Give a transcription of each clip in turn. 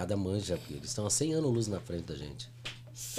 molecada manja, porque eles estão a 100 anos luz na frente da gente.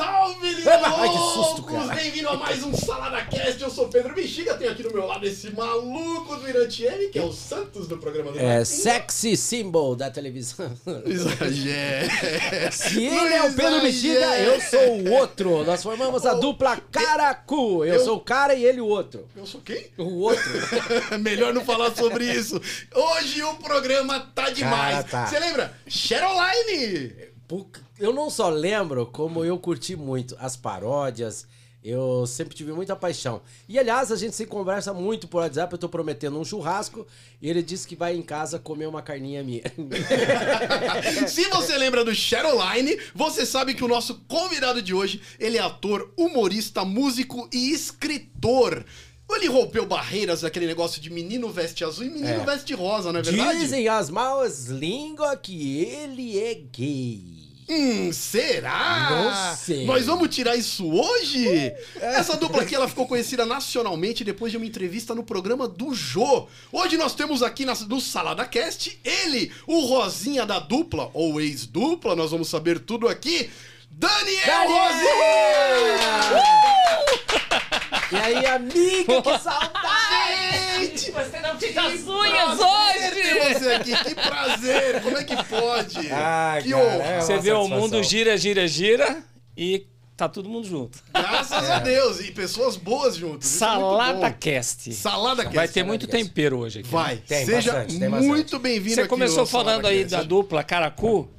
Salve, Ai, que susto, loucos! cara. Bem-vindo a mais um Salada Cast. Eu sou Pedro Bexiga, tenho aqui do meu lado esse maluco do Irantieri, que é o Santos do programa do É Marquinhos. sexy symbol da televisão. Exagero. Se ele é o Pedro Bexiga, eu sou o outro. Nós formamos a dupla Caracu. Eu Eu- sou o cara e ele o outro. Eu sou quem? O outro. Melhor não falar sobre isso. Hoje o programa tá demais. Cara, tá. Você lembra? Shareline! Puc- Eu não só lembro, como eu curti muito as paródias. Eu sempre tive muita paixão. E aliás, a gente se conversa muito por WhatsApp. Eu tô prometendo um churrasco e ele disse que vai em casa comer uma carninha minha. Se você lembra do Shareline, você sabe que o nosso convidado de hoje, ele é ator, humorista, músico e escritor. Ele rompeu barreiras daquele negócio de menino veste azul e menino É. veste rosa, não é verdade? Dizem as maus línguas que ele é gay. Hum, será? Não sei. Nós vamos tirar isso hoje? Essa dupla aqui, ela ficou conhecida nacionalmente depois de uma entrevista no programa do Jô. Hoje nós temos aqui na, no Salada Cast ele, o Rosinha da dupla, ou ex-dupla, nós vamos saber tudo aqui. Daniel, Daniel! Rosinha! E aí, amiga, que saudade! Você não tinha as unhas Prazer ter hoje! você aqui, que prazer! Como é que pode? Ah, que cara, honra! é Você vê, o mundo gira, gira, gira e tá todo mundo junto. Graças a Deus! E pessoas boas juntos. isso é Salada bom. Cast. Salada Cast. Vai ter Salada muito Cast. tempero hoje aqui. Vai, Tem seja bastante, muito bem-vindo Você aqui começou no falando aí Cast. da dupla Caracu.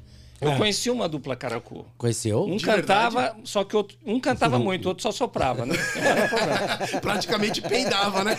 Eu É. conheci uma dupla Caracu. Conheceu? Um De cantava, só que outro, um cantava muito, o outro só soprava, né? Praticamente peidava, né?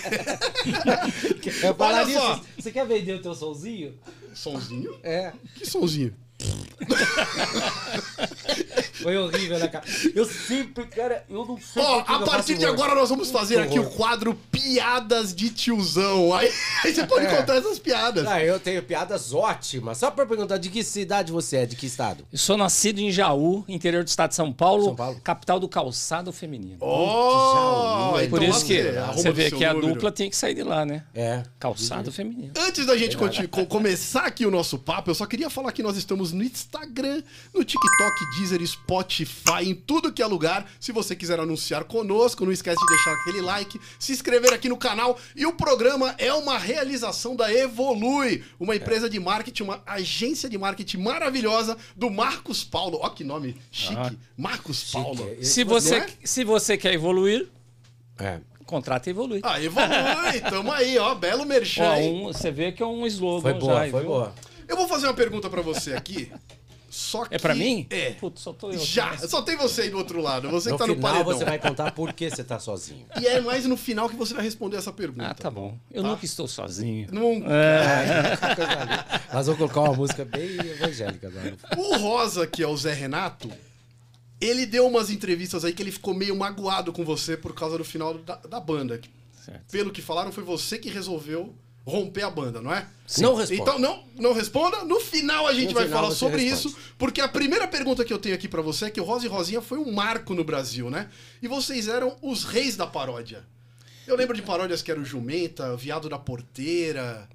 Eu Olha só. Você quer vender o teu solzinho? Sonzinho? É. Que sonzinho? Foi horrível, né, cara? Eu sempre, cara, eu não sei Ó, por a partir de agora nós vamos fazer aqui o quadro Piadas de Tiozão. Aí, aí você pode É. contar essas piadas. Ah, eu tenho piadas ótimas. Só pra perguntar, de que cidade você é? De que estado? Eu sou nascido em Jaú, interior do estado de São Paulo, São Paulo. capital do calçado feminino. Oh, Jaú, Por então isso que você- arruma você vê que a número. dupla tem que sair de lá, né? É. Calçado feminino. Antes da gente co- começar aqui o nosso papo, eu só queria falar que nós estamos no Instagram, no TikTok, Deezer, Spotify, em tudo que é lugar. Se você quiser anunciar conosco, não esquece de deixar aquele like, se inscrever aqui no canal. E o programa é uma realização da Evolui, uma empresa de marketing, uma agência de marketing maravilhosa do Marcos Paulo. Ó que nome chique, Ah. Marcos Paulo. Chique. Se Não você, é? se você quer evoluir, É. contrata Evolui. Ah, Evolui, tamo aí, ó, belo merchan. Ó, um- você vê que é um slogan Foi boa, já, foi viu? boa. Eu vou fazer uma pergunta pra você aqui. Só que É pra mim? É. Putz, só tô eu. Já, só tem você aí do outro lado. Você No que tá no final paredão. você vai contar por que você tá sozinho. E é mais no final que você vai responder essa pergunta. Ah, tá bom. Eu Tá. nunca estou sozinho. Não- Coisa linda. Nós vamos colocar uma música bem evangélica agora. O Rosa, que é o Zé Renato, ele deu umas entrevistas aí que ele ficou meio magoado com você por causa do final da, da banda. Certo. Pelo que falaram, foi você que resolveu romper a banda, não é? Não responda. Então, não, não responda. No final a gente No vai falar sobre responde. isso, porque a primeira pergunta que eu tenho aqui pra você é que o Rosa e Rosinha foi um marco no Brasil, né? E vocês eram os reis da paródia. Eu lembro de paródias que era o Jumenta, Viado da Porteira.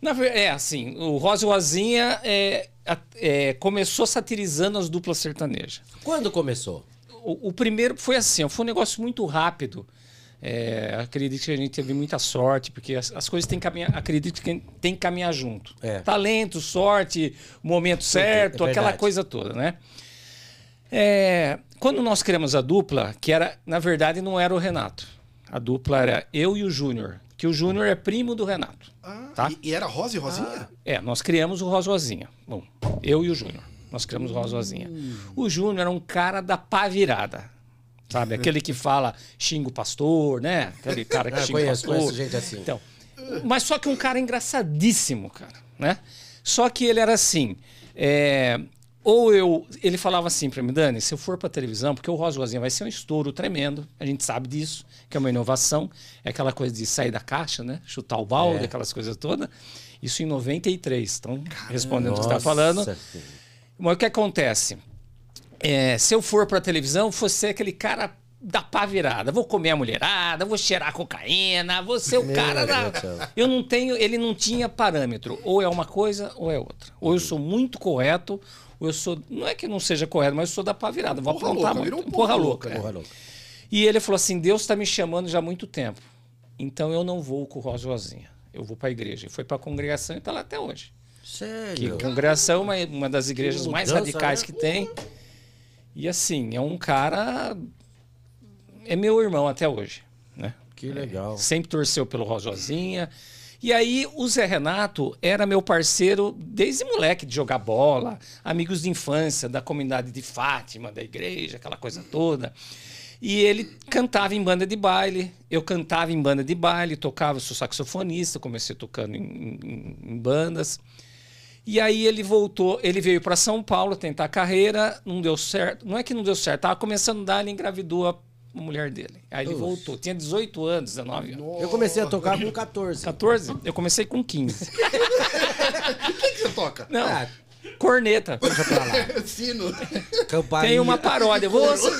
Na é assim, o Rosa e Rosinha é, é, começou satirizando as duplas sertanejas. Quando começou? O, o primeiro foi assim, ó, foi um negócio muito rápido. É, acredito que a gente teve muita sorte, porque as, as coisas têm que caminhar, acredito que tem que caminhar junto. É. Talento, sorte, momento certo, é aquela coisa toda, né? É, quando nós criamos a dupla, que era, na verdade, não era o Renato. A dupla era eu e o Júnior, que o Júnior é primo do Renato. Ah, Tá. e, e era Rosa e Rosinha? É, nós criamos o Rosozinha. Bom, eu e o Júnior. Nós criamos o Rosozinha. O Júnior era um cara da pá virada. Sabe? Aquele que fala xinga o pastor, né? Aquele cara que Ah, xinga conheço, o pastor. conheço gente assim. Então, mas só que um cara engraçadíssimo, cara, né? Só que ele era assim, é, ou eu, ele falava assim pra mim, Dani, se eu for pra televisão, porque o Rosozinha vai ser um estouro tremendo, a gente sabe disso, que é uma inovação, é aquela coisa de sair da caixa, né? Chutar o balde, É. aquelas coisas todas. Isso em 93, então, respondendo o que você está falando. filho. Mas o que acontece? É, se eu for pra televisão, vou ser aquele cara da pá virada. Vou comer a mulherada, vou cheirar cocaína, vou ser o cara da. Eu não tenho, ele não tinha parâmetro. Ou é uma coisa ou é outra. Ou eu sou muito correto, ou eu sou. Não é que não seja correto, mas eu sou da pá virada. Vou Porra aprontar louca, muito. um porra porra louca. louca, é. Porra louca. E ele falou assim: Deus está me chamando já há muito tempo. Então eu não vou com o Rosinha. Eu vou para a igreja. E foi para a congregação e está lá até hoje. Que Sério? a congregação é uma, uma das igrejas Que mais radicais né? que tem. E assim, é um cara. É meu irmão até hoje. Né? Que legal. Sempre torceu pelo Rosozinha. E aí o Zé Renato era meu parceiro desde moleque de jogar bola, amigos de infância, da comunidade de Fátima, da igreja, aquela coisa toda. E ele cantava em banda de baile, eu cantava em banda de baile, tocava, sou saxofonista, comecei tocando em, em- em bandas. E aí ele voltou, ele veio para São Paulo tentar carreira, não deu certo. Não é que não deu certo, tava começando a dar, ele engravidou a mulher dele. Aí ele Ux. voltou, tinha 18 anos, 19 anos. Eu comecei a tocar com 14. 14? Eu comecei com 15. O que, que você toca? Não, Ah, corneta. deixa pra lá. Sino. Campainha. Tem uma paródia. Você,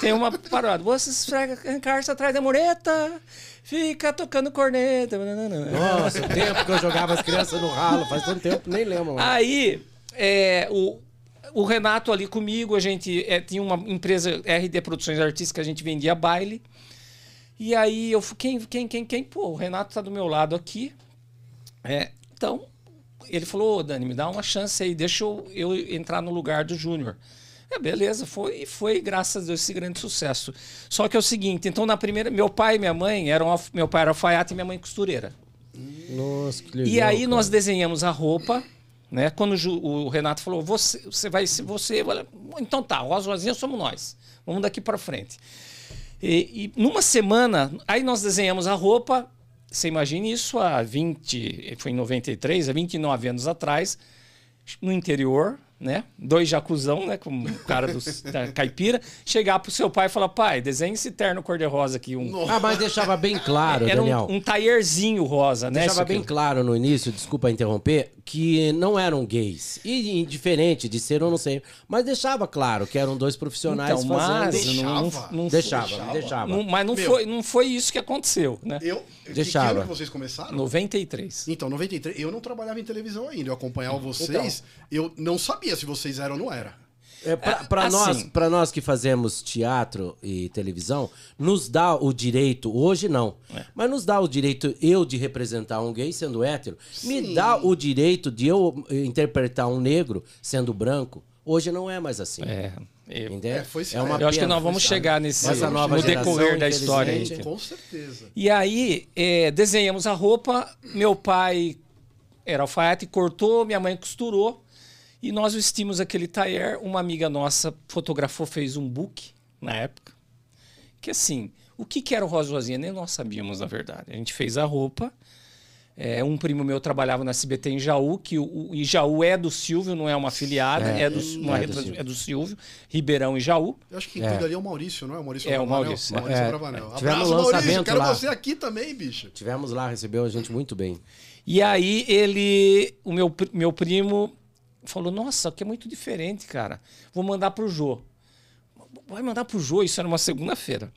tem uma paródia. Você esfrega a carça atrás da mureta, fica tocando corneta. Nossa, o tempo que eu jogava as crianças no ralo, faz tanto tempo, nem lembro. mais. Aí, é, o, o Renato ali comigo, a gente é, tinha uma empresa RD Produções Artísticas, que a gente vendia baile. E aí eu fui, quem, quem, quem, quem? Pô, o Renato tá do meu lado aqui. É, então, ele falou, ô Dani, me dá uma chance aí, deixa eu, eu entrar no lugar do Júnior. É, beleza, foi foi, graças a Deus, esse grande sucesso. Só que é o seguinte, então na primeira, meu pai e minha mãe eram, meu pai era alfaiate e minha mãe costureira. Nossa, que legal. E aí cara. nós desenhamos a roupa, né? Quando o, Renato falou, você, você vai ser você, eu falei, então tá, Rosa Rosinha somos nós. Vamos daqui para frente. E, e numa semana, aí nós desenhamos a roupa. Você imagina isso há 20, foi em 93, há 29 anos atrás, no interior, né? Dois jacuzão, né? Com o cara do, da caipira. Chegar pro seu pai e falar: pai, desenha esse terno cor-de-rosa aqui. Um, Ah, mas deixava bem claro, era Daniel. um, um taierzinho rosa, né? Deixava bem aqui. claro no início, desculpa interromper, que não eram gays. E indiferente de ser ou não ser. Mas deixava claro que eram dois profissionais Então, mas fazendo. não, não, Deixava. não, Deixava, deixava. deixava. não- mas não Meu. foi, não foi isso que aconteceu, né? Eu, Deixava. Que ano que vocês começaram? 93. Então, 93. Eu não trabalhava em televisão ainda. Eu acompanhava vocês. Então. Eu não sabia se vocês eram ou não era. É, pra, É, assim. nós, pra nós que fazemos teatro e televisão, nos dá o direito, hoje não, É. mas nos dá o direito eu de representar um gay sendo hétero, Sim. me dá o direito de eu interpretar um negro sendo branco. Hoje não é mais assim. É, eu, Entendeu? É, foi sim. uma eu acho que nós vamos chegar nesse no geração, decorrer da história. aí. Com certeza. E aí, é, desenhamos a roupa, meu pai era alfaiate, cortou, minha mãe costurou, e nós vestimos aquele taier. Uma amiga nossa fotografou, fez um book na época, que assim, o que, que era o Rosa Rosinha? Nem nós sabíamos, na verdade. A gente fez a roupa, é, um primo meu trabalhava na SBT em Jaú, que o, o e Jaú é do Silvio, não é uma afiliada, É, é, do, uma é do repre- Silvio. é do Silvio, Ribeirão e Jaú. Eu acho que quem cuida ali é o Maurício, não é? O Maurício É, o Bravanel. Maurício. Maurício É, Bravanel. tivemos Abraço, um Maurício. lançamento Quero lá. você aqui também, bicho. Tivemos lá, recebeu a gente muito bem. E aí ele, o meu, meu primo falou, nossa, que é muito diferente, cara. Vou mandar pro Jô. Vai mandar pro Jô, isso era uma segunda-feira.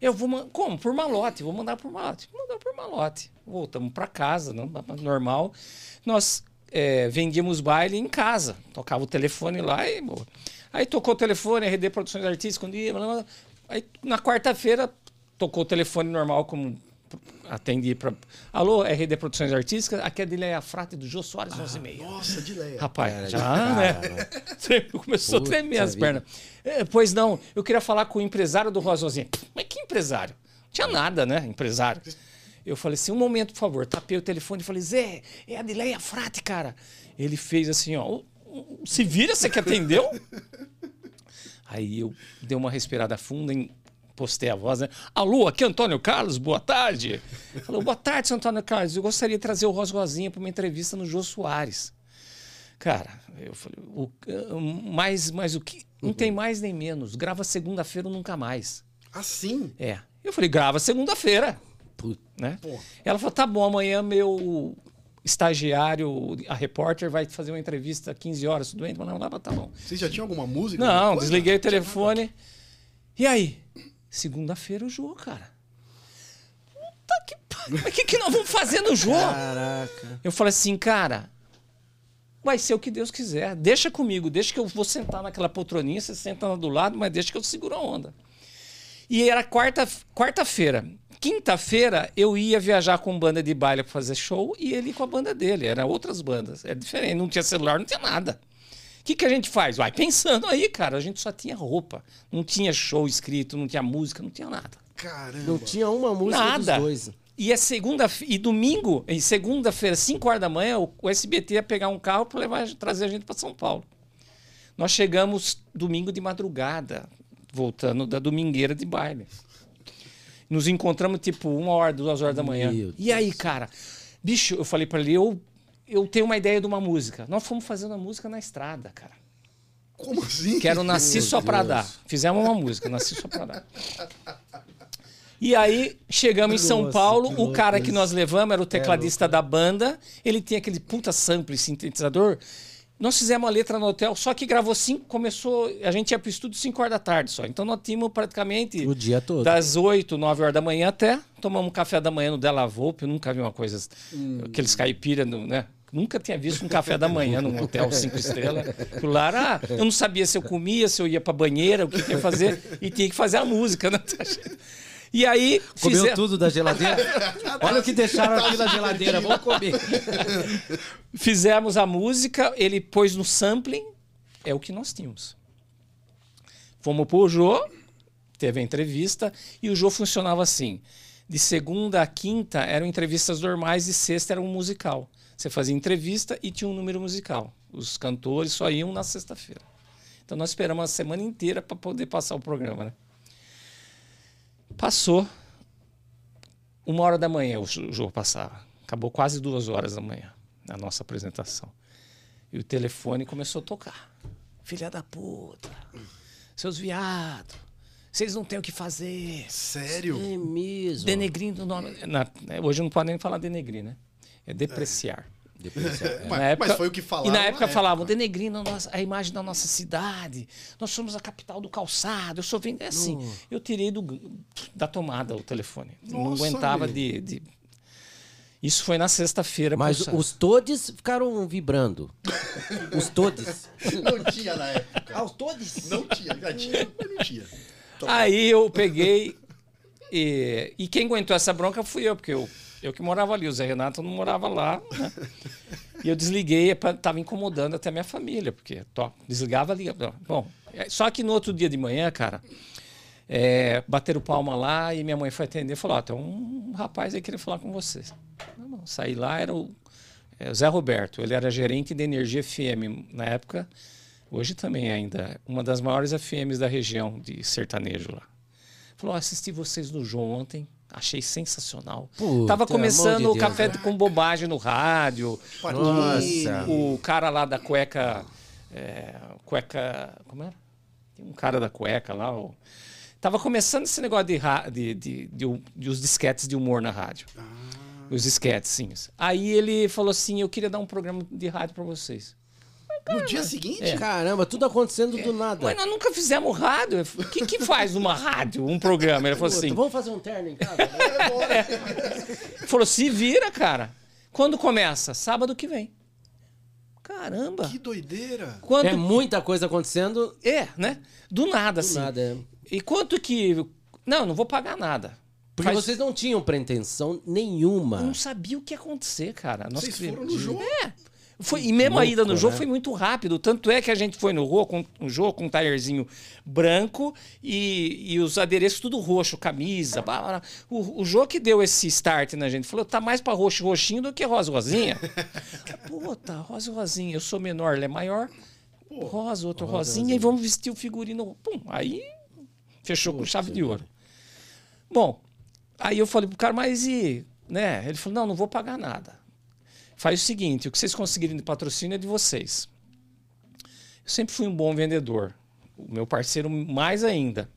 Eu vou, como? Por malote, vou mandar por malote. Vou mandar por malote. Voltamos para casa, não, normal. Nós é, vendíamos baile em casa. Tocava o telefone lá e... Aí tocou o telefone, RD Produções Artísticas, blá, blá. aí na quarta-feira tocou o telefone normal como atendi para alô RD Produções Artísticas aqui é a frate do Jô Soares 11 e Nossa, de leia. rapaz Cara, já cara, né? Começou Puta a tremer as vida. pernas. É, pois não eu queria falar com o empresário do Rosozinho. Mas que empresário? Não tinha nada né empresário? Eu falei assim um momento por favor. Tapei o telefone e falei Zé é a Dileia Frate cara. Ele fez assim ó "O- o- se vira você que atendeu Aí eu dei uma respirada funda e postei a voz, né? Alô, aqui é Antônio Carlos, boa tarde. Falou, boa tarde, seu Antônio Carlos. Eu gostaria de trazer o Rosa Rosinha para uma entrevista no Jô Soares. Cara, eu falei, o, mais, mais o que? Não tem mais nem menos. Grava segunda-feira ou nunca mais. Assim? É. Eu falei, grava segunda-feira. Né? Ela falou, tá bom, amanhã meu estagiário, a repórter, vai fazer uma entrevista às 15 horas, tudo bem? Não, não, tá bom. Vocês já tinham alguma música? Não, alguma desliguei o telefone. E aí? Segunda-feira o jogo, cara. Puta que pariu. Mas o que, que nós vamos fazer no jogo? Caraca. Eu falei assim, cara. vai ser o que Deus quiser. Deixa comigo, deixa que eu vou sentar naquela poltroninha, você senta lá do lado, mas deixa que eu seguro a onda. E era quarta, quarta-feira. Quinta-feira eu ia viajar com banda de baile para fazer show e ele com a banda dele. Eram outras bandas. Era diferente. Não tinha celular, não tinha nada. O que, que a gente faz? Vai pensando aí, cara. A gente só tinha roupa. Não tinha show escrito, não tinha música, não tinha nada. Caramba. Não tinha uma música Nada. dos dois. E é segunda e domingo, e segunda-feira, 5 horas da manhã, o, SBT ia pegar um carro para levar trazer a gente para São Paulo. Nós chegamos domingo de madrugada, voltando da domingueira de baile. Nos encontramos tipo uma hora, duas horas da manhã. Meu E aí, cara, bicho, eu falei para ele, eu, eu tenho uma ideia de uma música. Nós fomos fazendo a música na estrada, cara. Como assim? Que era o Nasci Só Pra Dar. Fizemos uma música, Nasci Só Pra Dar. E aí, chegamos em São Nossa, Paulo, o cara que nós levamos era o tecladista da banda, ele tinha aquele puta sample sintetizador. Nós fizemos a letra no hotel, só que gravou cinco, começou, a gente ia pro estúdio 5 horas da tarde só. Então nós tínhamos praticamente O dia todo. das 8, 9 horas da manhã até, tomamos um café da manhã no Della Volpe, eu nunca vi uma coisa, aqueles caipira, no- né? Nunca tinha visto um café da manhã num hotel cinco estrelas. Aquilo lá era- eu não sabia se eu comia, se eu ia pra banheira, o que, que ia fazer, e tinha que fazer a música, né? E aí, Comeu fize- tudo da geladeira? Olha o que deixaram aqui na geladeira, vamos comer. fizemos a música, ele pôs no sampling, é o que nós tínhamos. Fomos pro Jô, teve a entrevista, e o Jô funcionava assim. De segunda a quinta eram entrevistas normais, e sexta era um musical. Você fazia entrevista e tinha um número musical. Os cantores só iam na sexta-feira. Então nós esperamos a semana inteira para poder passar o programa, né? Passou. Uma hora da manhã o jo- o jogo passava. Acabou quase duas horas da manhã a nossa apresentação. E o telefone começou a tocar. Filha da puta, seus viados, vocês não têm o que fazer. Sério? É mesmo. Denegrindo o nome. na- hoje não pode nem falar denegrir, né? É depreciar. Depois, é. Mas, mas foi o que falaram. E na época na falavam, denegrindo a, nossa- a imagem da nossa cidade. Nós somos a capital do calçado. Eu sou vendo. É assim. Eu tirei do, da tomada o telefone. não Nossa, aguentava meu. de, de- Isso foi na sexta-feira. Mas os todes ficaram vibrando. Os todes. Não tinha na época. Ah, os todes? Não tinha, já tinha, mas não tinha. Aí eu peguei. E, e quem aguentou essa bronca fui eu, porque eu, eu que morava ali. O Zé Renato não morava lá. né? E eu desliguei, estava incomodando até minha família, porque tó, desligava, ligava. Bom, é, só que no outro dia de manhã, cara, é, bateram palma lá e minha mãe foi atender e falou: Ó, tem um rapaz aí querendo falar com você. Tá bom, Saí lá, era o, é, o Zé Roberto, ele era gerente de energia FM na época. Hoje também ainda, uma das maiores FMs da região de sertanejo lá. Falou: "Ó, assisti vocês no João ontem, achei sensacional. Puta, Tava começando de o Deus, café né? com bobagem no rádio. Nossa. O, o cara lá da cueca. é, cueca. Como era? Tem um cara da cueca lá. o- Tava começando esse negócio de, de, de, de, de os disquetes de humor na rádio. Os disquetes, sim. Aí ele falou assim: Eu queria dar um programa de rádio para vocês. No dia seguinte? É. Caramba, tudo acontecendo do nada. Mas nós nunca fizemos rádio. O que, que faz numa rádio um programa? Ele falou Puta, assim: Vamos fazer um terno em casa? Ele falou, se vira, cara. Quando começa? Sábado que vem. Caramba. Que doideira. Quanto... É muita coisa acontecendo É, né? Do nada, do assim. nada. é. E quanto que... Não, não vou pagar nada. Porque Faz- vocês não tinham pretensão nenhuma. Eu não sabia o que ia acontecer, cara. Nós Vocês que- foram no jogo. É. Foi, e mesmo a ida no jogo né? foi muito rápido. Tanto é que a gente foi no jogo com um jogo com um taierzinho branco e, e os adereços tudo roxo, camisa. blá, blá. O, o jogo que deu esse start na gente falou: tá mais pra roxo roxinho do que rosa rosinha. Puta, rosa rosinha. Eu sou menor, ele é maior. rosa, outro rosinha, e vamos vestir o figurino. Pum, aí fechou com chave de ouro. Bom, aí eu falei pro cara, mas e. Né? Ele falou: não, não vou pagar nada. Faz o seguinte: o que vocês conseguirem de patrocínio é de vocês. Eu sempre fui um bom vendedor. O meu parceiro, mais ainda.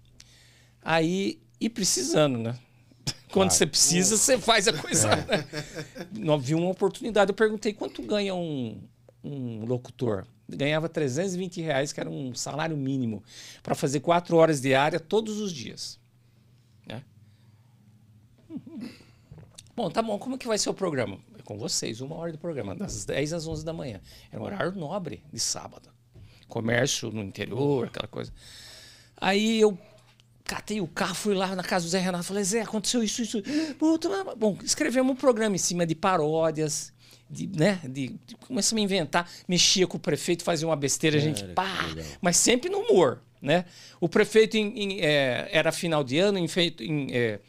Aí, e precisando, né? Quando você precisa, você faz a coisa. né? Não vi uma oportunidade. Eu perguntei quanto ganha um, um locutor. Ganhava 320 reais, que era um salário mínimo, para fazer quatro horas diária todos os dias. Né? Bom, tá bom. Como que vai ser o programa? Com vocês, uma hora de programa, das 10 às 11 da manhã. Era um horário nobre de sábado. Comércio no interior, aquela coisa. Aí eu catei o carro, fui lá na casa do Zé Renato, falei, Zé, aconteceu isso, isso. Bom, escrevemos um programa em cima de paródias, de, né, de, de- começamos a inventar, mexia com o prefeito, fazia uma besteira, a gente, pá, mas sempre no humor, né? O prefeito em- em, é, era final de ano, enfeito, em, é,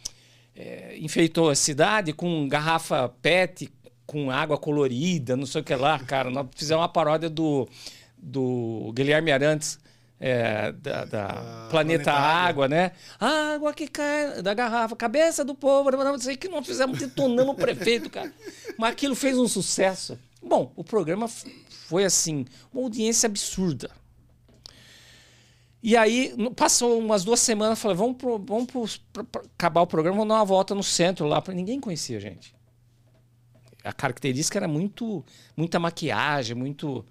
é, enfeitou a cidade com garrafa PET, com água colorida, não sei o que lá, cara. Nós fizemos uma paródia do, do Guilherme Arantes, é, da, da Ah, Planeta, Planeta Água, né? Água que cai da garrafa, cabeça do povo, não sei que nós fizemos detonando o prefeito, cara. Mas aquilo fez um sucesso. Bom, o programa foi assim, uma audiência absurda. E aí, passou umas duas semanas, falei, vamos, pro, vamos pro- pra- pra acabar o programa, vamos dar uma volta no centro lá. Ninguém conhecia a gente. A característica era muito, muita maquiagem, muito...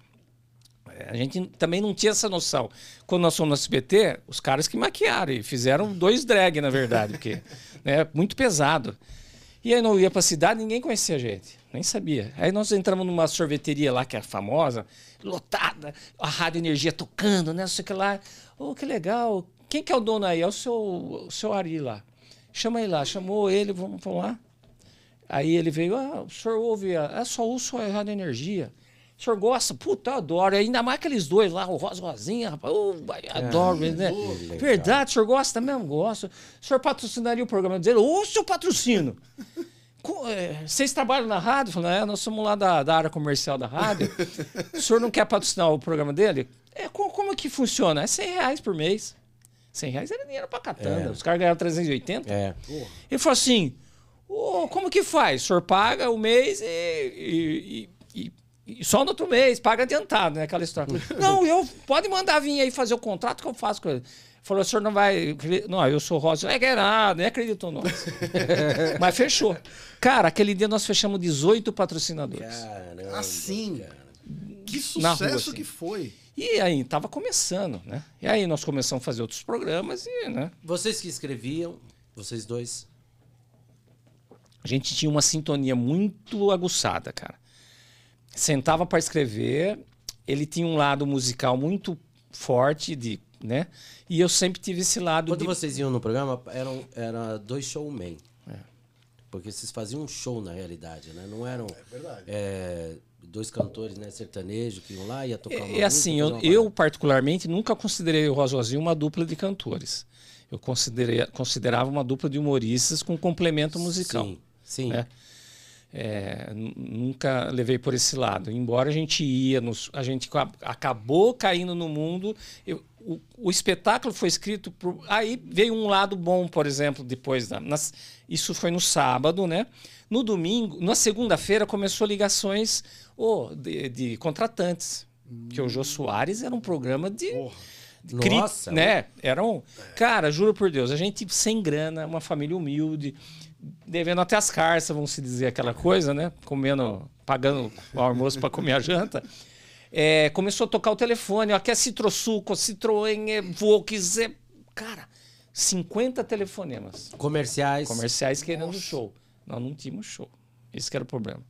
é, A gente também não tinha essa noção. Quando nós fomos no SBT, os caras que maquiaram e fizeram dois drag, na verdade, porque né, muito pesado. E aí não ia pra cidade, ninguém conhecia a gente, nem sabia. Aí nós entramos numa sorveteria lá que é famosa, lotada, a Rádio Energia tocando, né? Não sei o que lá. Oh, que legal. Quem que é o dono aí? É o seu, o seu Ari lá. Chama ele lá, chamou ele, vamos, vamos lá. Aí ele veio, ah, o senhor ouve, a- é só ouço a Rádio Energia. O senhor gosta? Puta, eu adoro. Ainda mais aqueles dois lá, o Rosa Rosinha, rapaz. Oh, adoro, né? legal. Verdade, o senhor gosta mesmo? Gosto. O senhor patrocinaria o programa dele? Ô, seu patrocínio! É, Vocês trabalham na rádio? Eu falei, é, nós somos lá da, da área comercial da rádio. o senhor não quer patrocinar o programa dele? É, co- como, que funciona? É 100 reais por mês. 100 reais era dinheiro pra catanda. É. Os caras ganharam 380. É. Ele falou assim: "Ô, como que faz? O senhor paga o mês e, e- e- e só no outro mês, paga adiantado, né? Aquela história. não, eu pode mandar vir aí fazer o contrato que eu faço com ele. Falou, o senhor não vai. Não, eu sou Rosa. É que é nada, nem acreditou nós. Mas fechou. Cara, aquele dia nós fechamos 18 patrocinadores. Caramba, Assim. cara. Que sucesso rua, assim. que foi. E aí, tava começando, né? E aí nós começamos a fazer outros programas e, né? Vocês que escreviam, vocês dois. A gente tinha uma sintonia muito aguçada, cara. Sentava para escrever, ele tinha um lado musical muito forte, de, né? E eu sempre tive esse lado Quando de... vocês iam no programa, eram era dois showmen. Porque vocês faziam um show na realidade, né? Não eram verdade. é, dois cantores, né? Sertanejo que iam lá e ia tocar uma É música, assim, eu, eu particularmente nunca considerei o Rosa Rosinha uma dupla de cantores. Eu considerei, considerava uma dupla de humoristas com complemento musical. Sim, sim. né? É, nu- nunca levei por esse lado. Embora a gente ia, nos, a gente ca- acabou caindo no mundo. eu- o, o espetáculo foi escrito por. Aí veio um lado bom, por exemplo, depois da. nas- isso foi no sábado, né? No domingo, na segunda-feira, começou ligações ô, de, de contratantes. Que o Jô Soares era um programa de. Porra. Cri- Nossa, né? Era um. Cara, juro por Deus, a gente sem grana, uma família humilde, devendo até as carças, vamos se dizer aquela coisa, né? Comendo, pagando o almoço para comer a janta. É, começou a tocar o telefone, ó, quer Citrosuco, Citroën, Volks, é... cara, 50 telefonemas Comerciais. comerciais querendo show. Nós não tínhamos show. Esse que era o problema.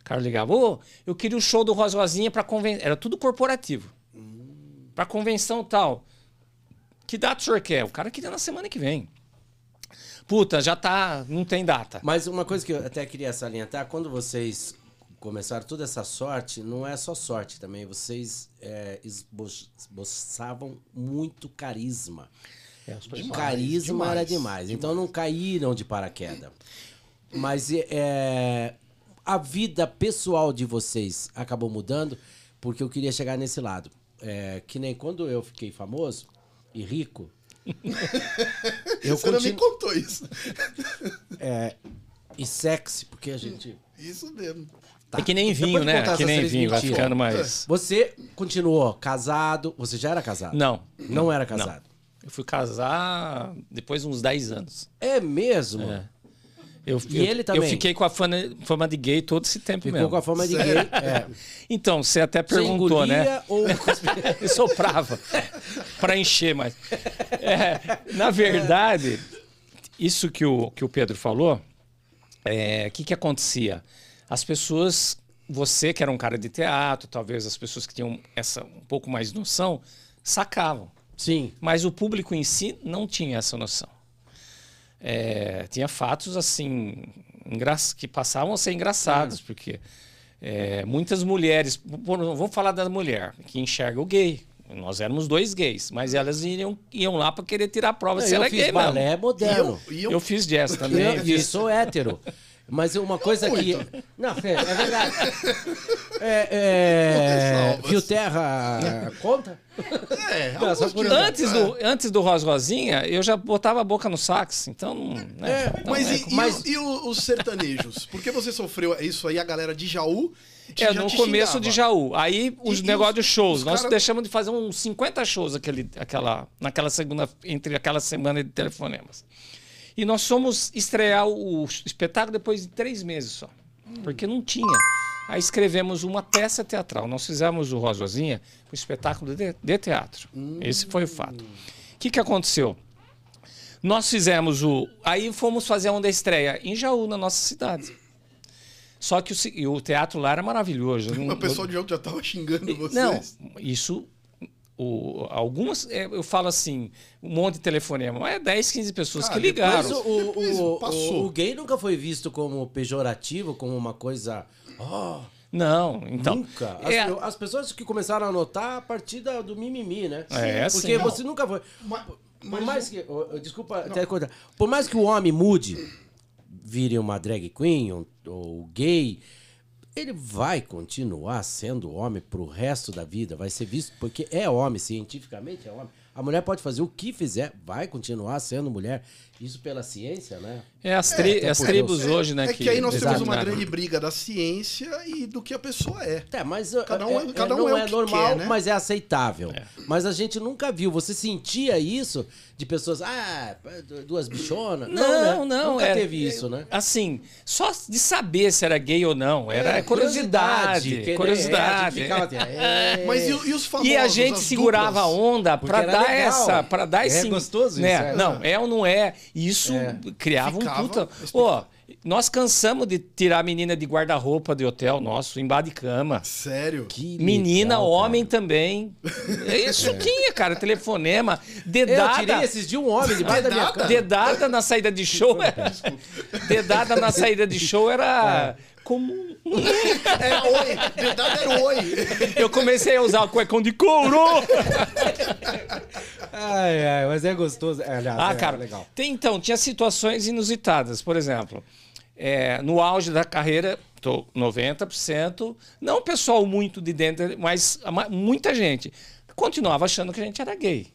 O cara ligava, ô, eu queria o show do Rosa Rosinha para convenção. Era tudo corporativo. Para convenção tal. Que data o senhor quer? O cara queria na semana que vem. Puta, já tá. Não tem data. Mas uma coisa que eu até queria salientar, quando vocês começaram toda essa sorte, não é só sorte também, vocês é, esbo- esboçavam muito carisma. É, carisma era demais. Então não caíram de paraquedas. Mas é, a vida pessoal de vocês acabou mudando, porque eu queria chegar nesse lado. É, que nem quando eu fiquei famoso e rico. eu Você não me continuo. contou isso. E sexy, porque a gente. Isso mesmo. Tá. É que nem vinho, né? Que nem vinho, vai mentiras. ficando mais. Você continuou casado. Você já era casado? Não. Não era casado. Eu fui casar depois de uns 10 anos. É mesmo? É. Eu, E eu- ele Eu também? fiquei com a fama, fama de gay todo esse tempo Ficou mesmo. com a fama de gay. É. Então, você até Você perguntou, né? engolia ou e soprava para encher mais. É, na verdade, isso que o, que o Pedro falou, é, o que, que acontecia? as pessoas, você que era um cara de teatro, talvez as pessoas que tinham essa um pouco mais noção, sacavam. Sim. Mas o público em si não tinha essa noção. É, tinha fatos assim que passavam a ser engraçados, porque é, muitas mulheres, vamos falar da mulher que enxerga o gay. Nós éramos dois gays, mas elas iam, iam lá para querer tirar a prova se eu era fiz gay balé mesmo. moderno. E Eu, eu, fiz jazz também. Eu, e fiz- sou hétero. Mas uma coisa que. Não, é, é verdade. É, é, Terra conta? é, Não, só por- Antes do, antes do Rosa Rosinha, eu já botava a boca no sax, então. Né, É, então Mas, é- e, e mas- o- e o- os sertanejos? Por que você sofreu isso aí? A galera de Jaú É, no começo xingava. de Jaú. Aí os E- e negócios os- de shows. Nós cara- deixamos de fazer uns 50 shows aquele, aquela, naquela segunda, entre aquela semana de telefonemas. E nós fomos estrear o espetáculo depois de três meses só. Porque não tinha. Aí escrevemos uma peça teatral. Nós fizemos o Rosozinha, um espetáculo de, de teatro. Esse foi o fato. O que, que aconteceu? Nós fizemos o. Aí fomos fazer uma da estreia em Jaú, na nossa cidade. Só que o, o teatro lá era maravilhoso. O pessoal de Jaú já tava xingando vocês. Não, isso. O, algumas, é, eu falo assim, um monte de telefonema, mas é 10, 15 pessoas Ah, que depois ligaram. Mas o, o, Depois o- passou. o- o gay nunca foi visto como pejorativo, como uma coisa. Oh, Não, então. nunca. As, é, as pessoas que começaram a notar a partir da- do mimimi, né? É, Porque sim. você nunca foi. Mas- Por mais que. oh, Desculpa até cortar. Por mais que o homem mude, vire uma drag queen ou, ou gay, ele vai continuar sendo homem pro resto da vida. Vai ser visto porque é homem, cientificamente é homem. A mulher pode fazer o que fizer, vai continuar sendo mulher. Isso pela ciência, né? é as, tri- até as por tribos Deus. hoje, né? É que aí nós temos uma grande briga da ciência e do que a pessoa é. É, mas Cada um é- é, cada um não é o é, que normal, quer, né? mas é aceitável. Mas a gente nunca viu. Você sentia isso de pessoas, ah, duas bichonas? Não, né? não. Nunca era- teve isso, né? Assim, só de saber se era gay ou não. Era curiosidade. Curiosidade. é, ficava assim, é. Mas e, e os famosos? E a gente as segurava a onda para dar legal. essa, para dar É esse, gostoso né? isso, é. Não, é ou não é? Isso criava Ficava um puta. Ó, nós cansamos de tirar a menina de guarda-roupa de hotel nosso, em bar de cama. Sério? Que Menina, legal, homem também. É Isso tinha, cara, telefonema, cara. Eu dedada. tirei esses de um homem debaixo da minha Dedada? cama. Dedada na saída de show. era- Dedada na saída de show era comum. É oi. Verdade era oi. Eu comecei a usar o cuecão de couro. Ai, ai, mas é gostoso. É, aliás, Ah, é cara, legal. Tem, então, tinha situações inusitadas. Por exemplo, é, no auge da carreira, tô 90%, não o pessoal muito de dentro, mas muita gente continuava achando que a gente era gay.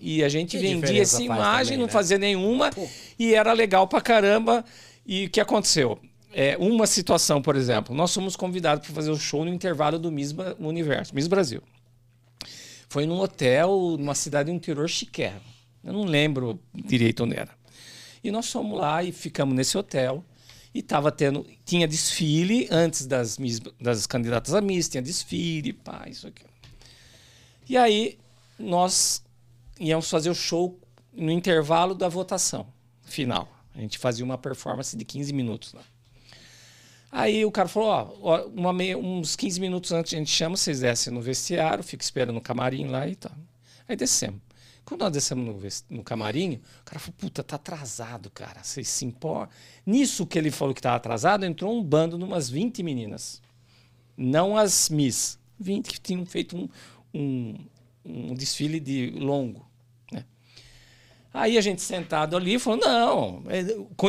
E a gente Que vendia essa imagem, também, não né? fazia nenhuma, e era legal pra caramba. E o que aconteceu? É, uma situação, por exemplo, nós fomos convidados para fazer o show no intervalo do Miss Universo, Miss Brasil. Foi num hotel, numa cidade do interior chiquérrimo. Eu não lembro direito onde era. E nós fomos lá e ficamos nesse hotel. E tava tendo, tinha desfile antes das, Miss- das candidatas a Miss, tinha desfile, pá, isso aqui. E aí nós íamos fazer o show no intervalo da votação final. A gente fazia uma performance de 15 minutos lá. Aí o cara falou, ó, uma meia- uns 15 minutos antes a gente chama, vocês descem no vestiário, fica esperando no camarim lá e tal. Aí descemos. Quando nós descemos no, no camarim, o cara falou, puta, tá atrasado, cara. Vocês se importam? Nisso que ele falou que tava atrasado, entrou um bando de umas 20 meninas. Não as Miss. 20 que tinham feito um, um, um desfile de longo. né? Aí a gente sentado ali falou: não. É,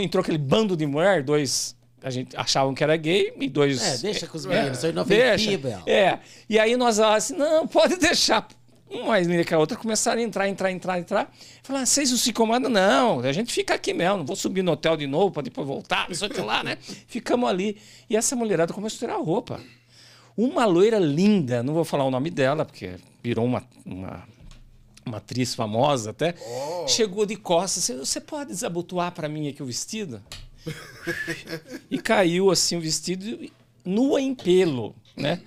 Entrou aquele bando de mulher, dois. A gente achavam que era gay e dois. É, deixa com os meninos, aí não Deixa. ofensível. É. E aí nós falamos assim: não, pode deixar. Um mais linda que a outra começaram a entrar, entrar, entrar, entrar. Falaram, ah, vocês não se incomodam? Não, a gente fica aqui mesmo, não vou subir no hotel de novo para depois voltar, não sei o que lá, né? Ficamos ali. E essa mulherada começou a tirar a roupa. Uma loira linda, não vou falar o nome dela, porque virou uma, uma, uma atriz famosa até, chegou de costas. Você, você pode desabotoar para mim aqui o vestido? E caiu assim o vestido nua em pelo, né?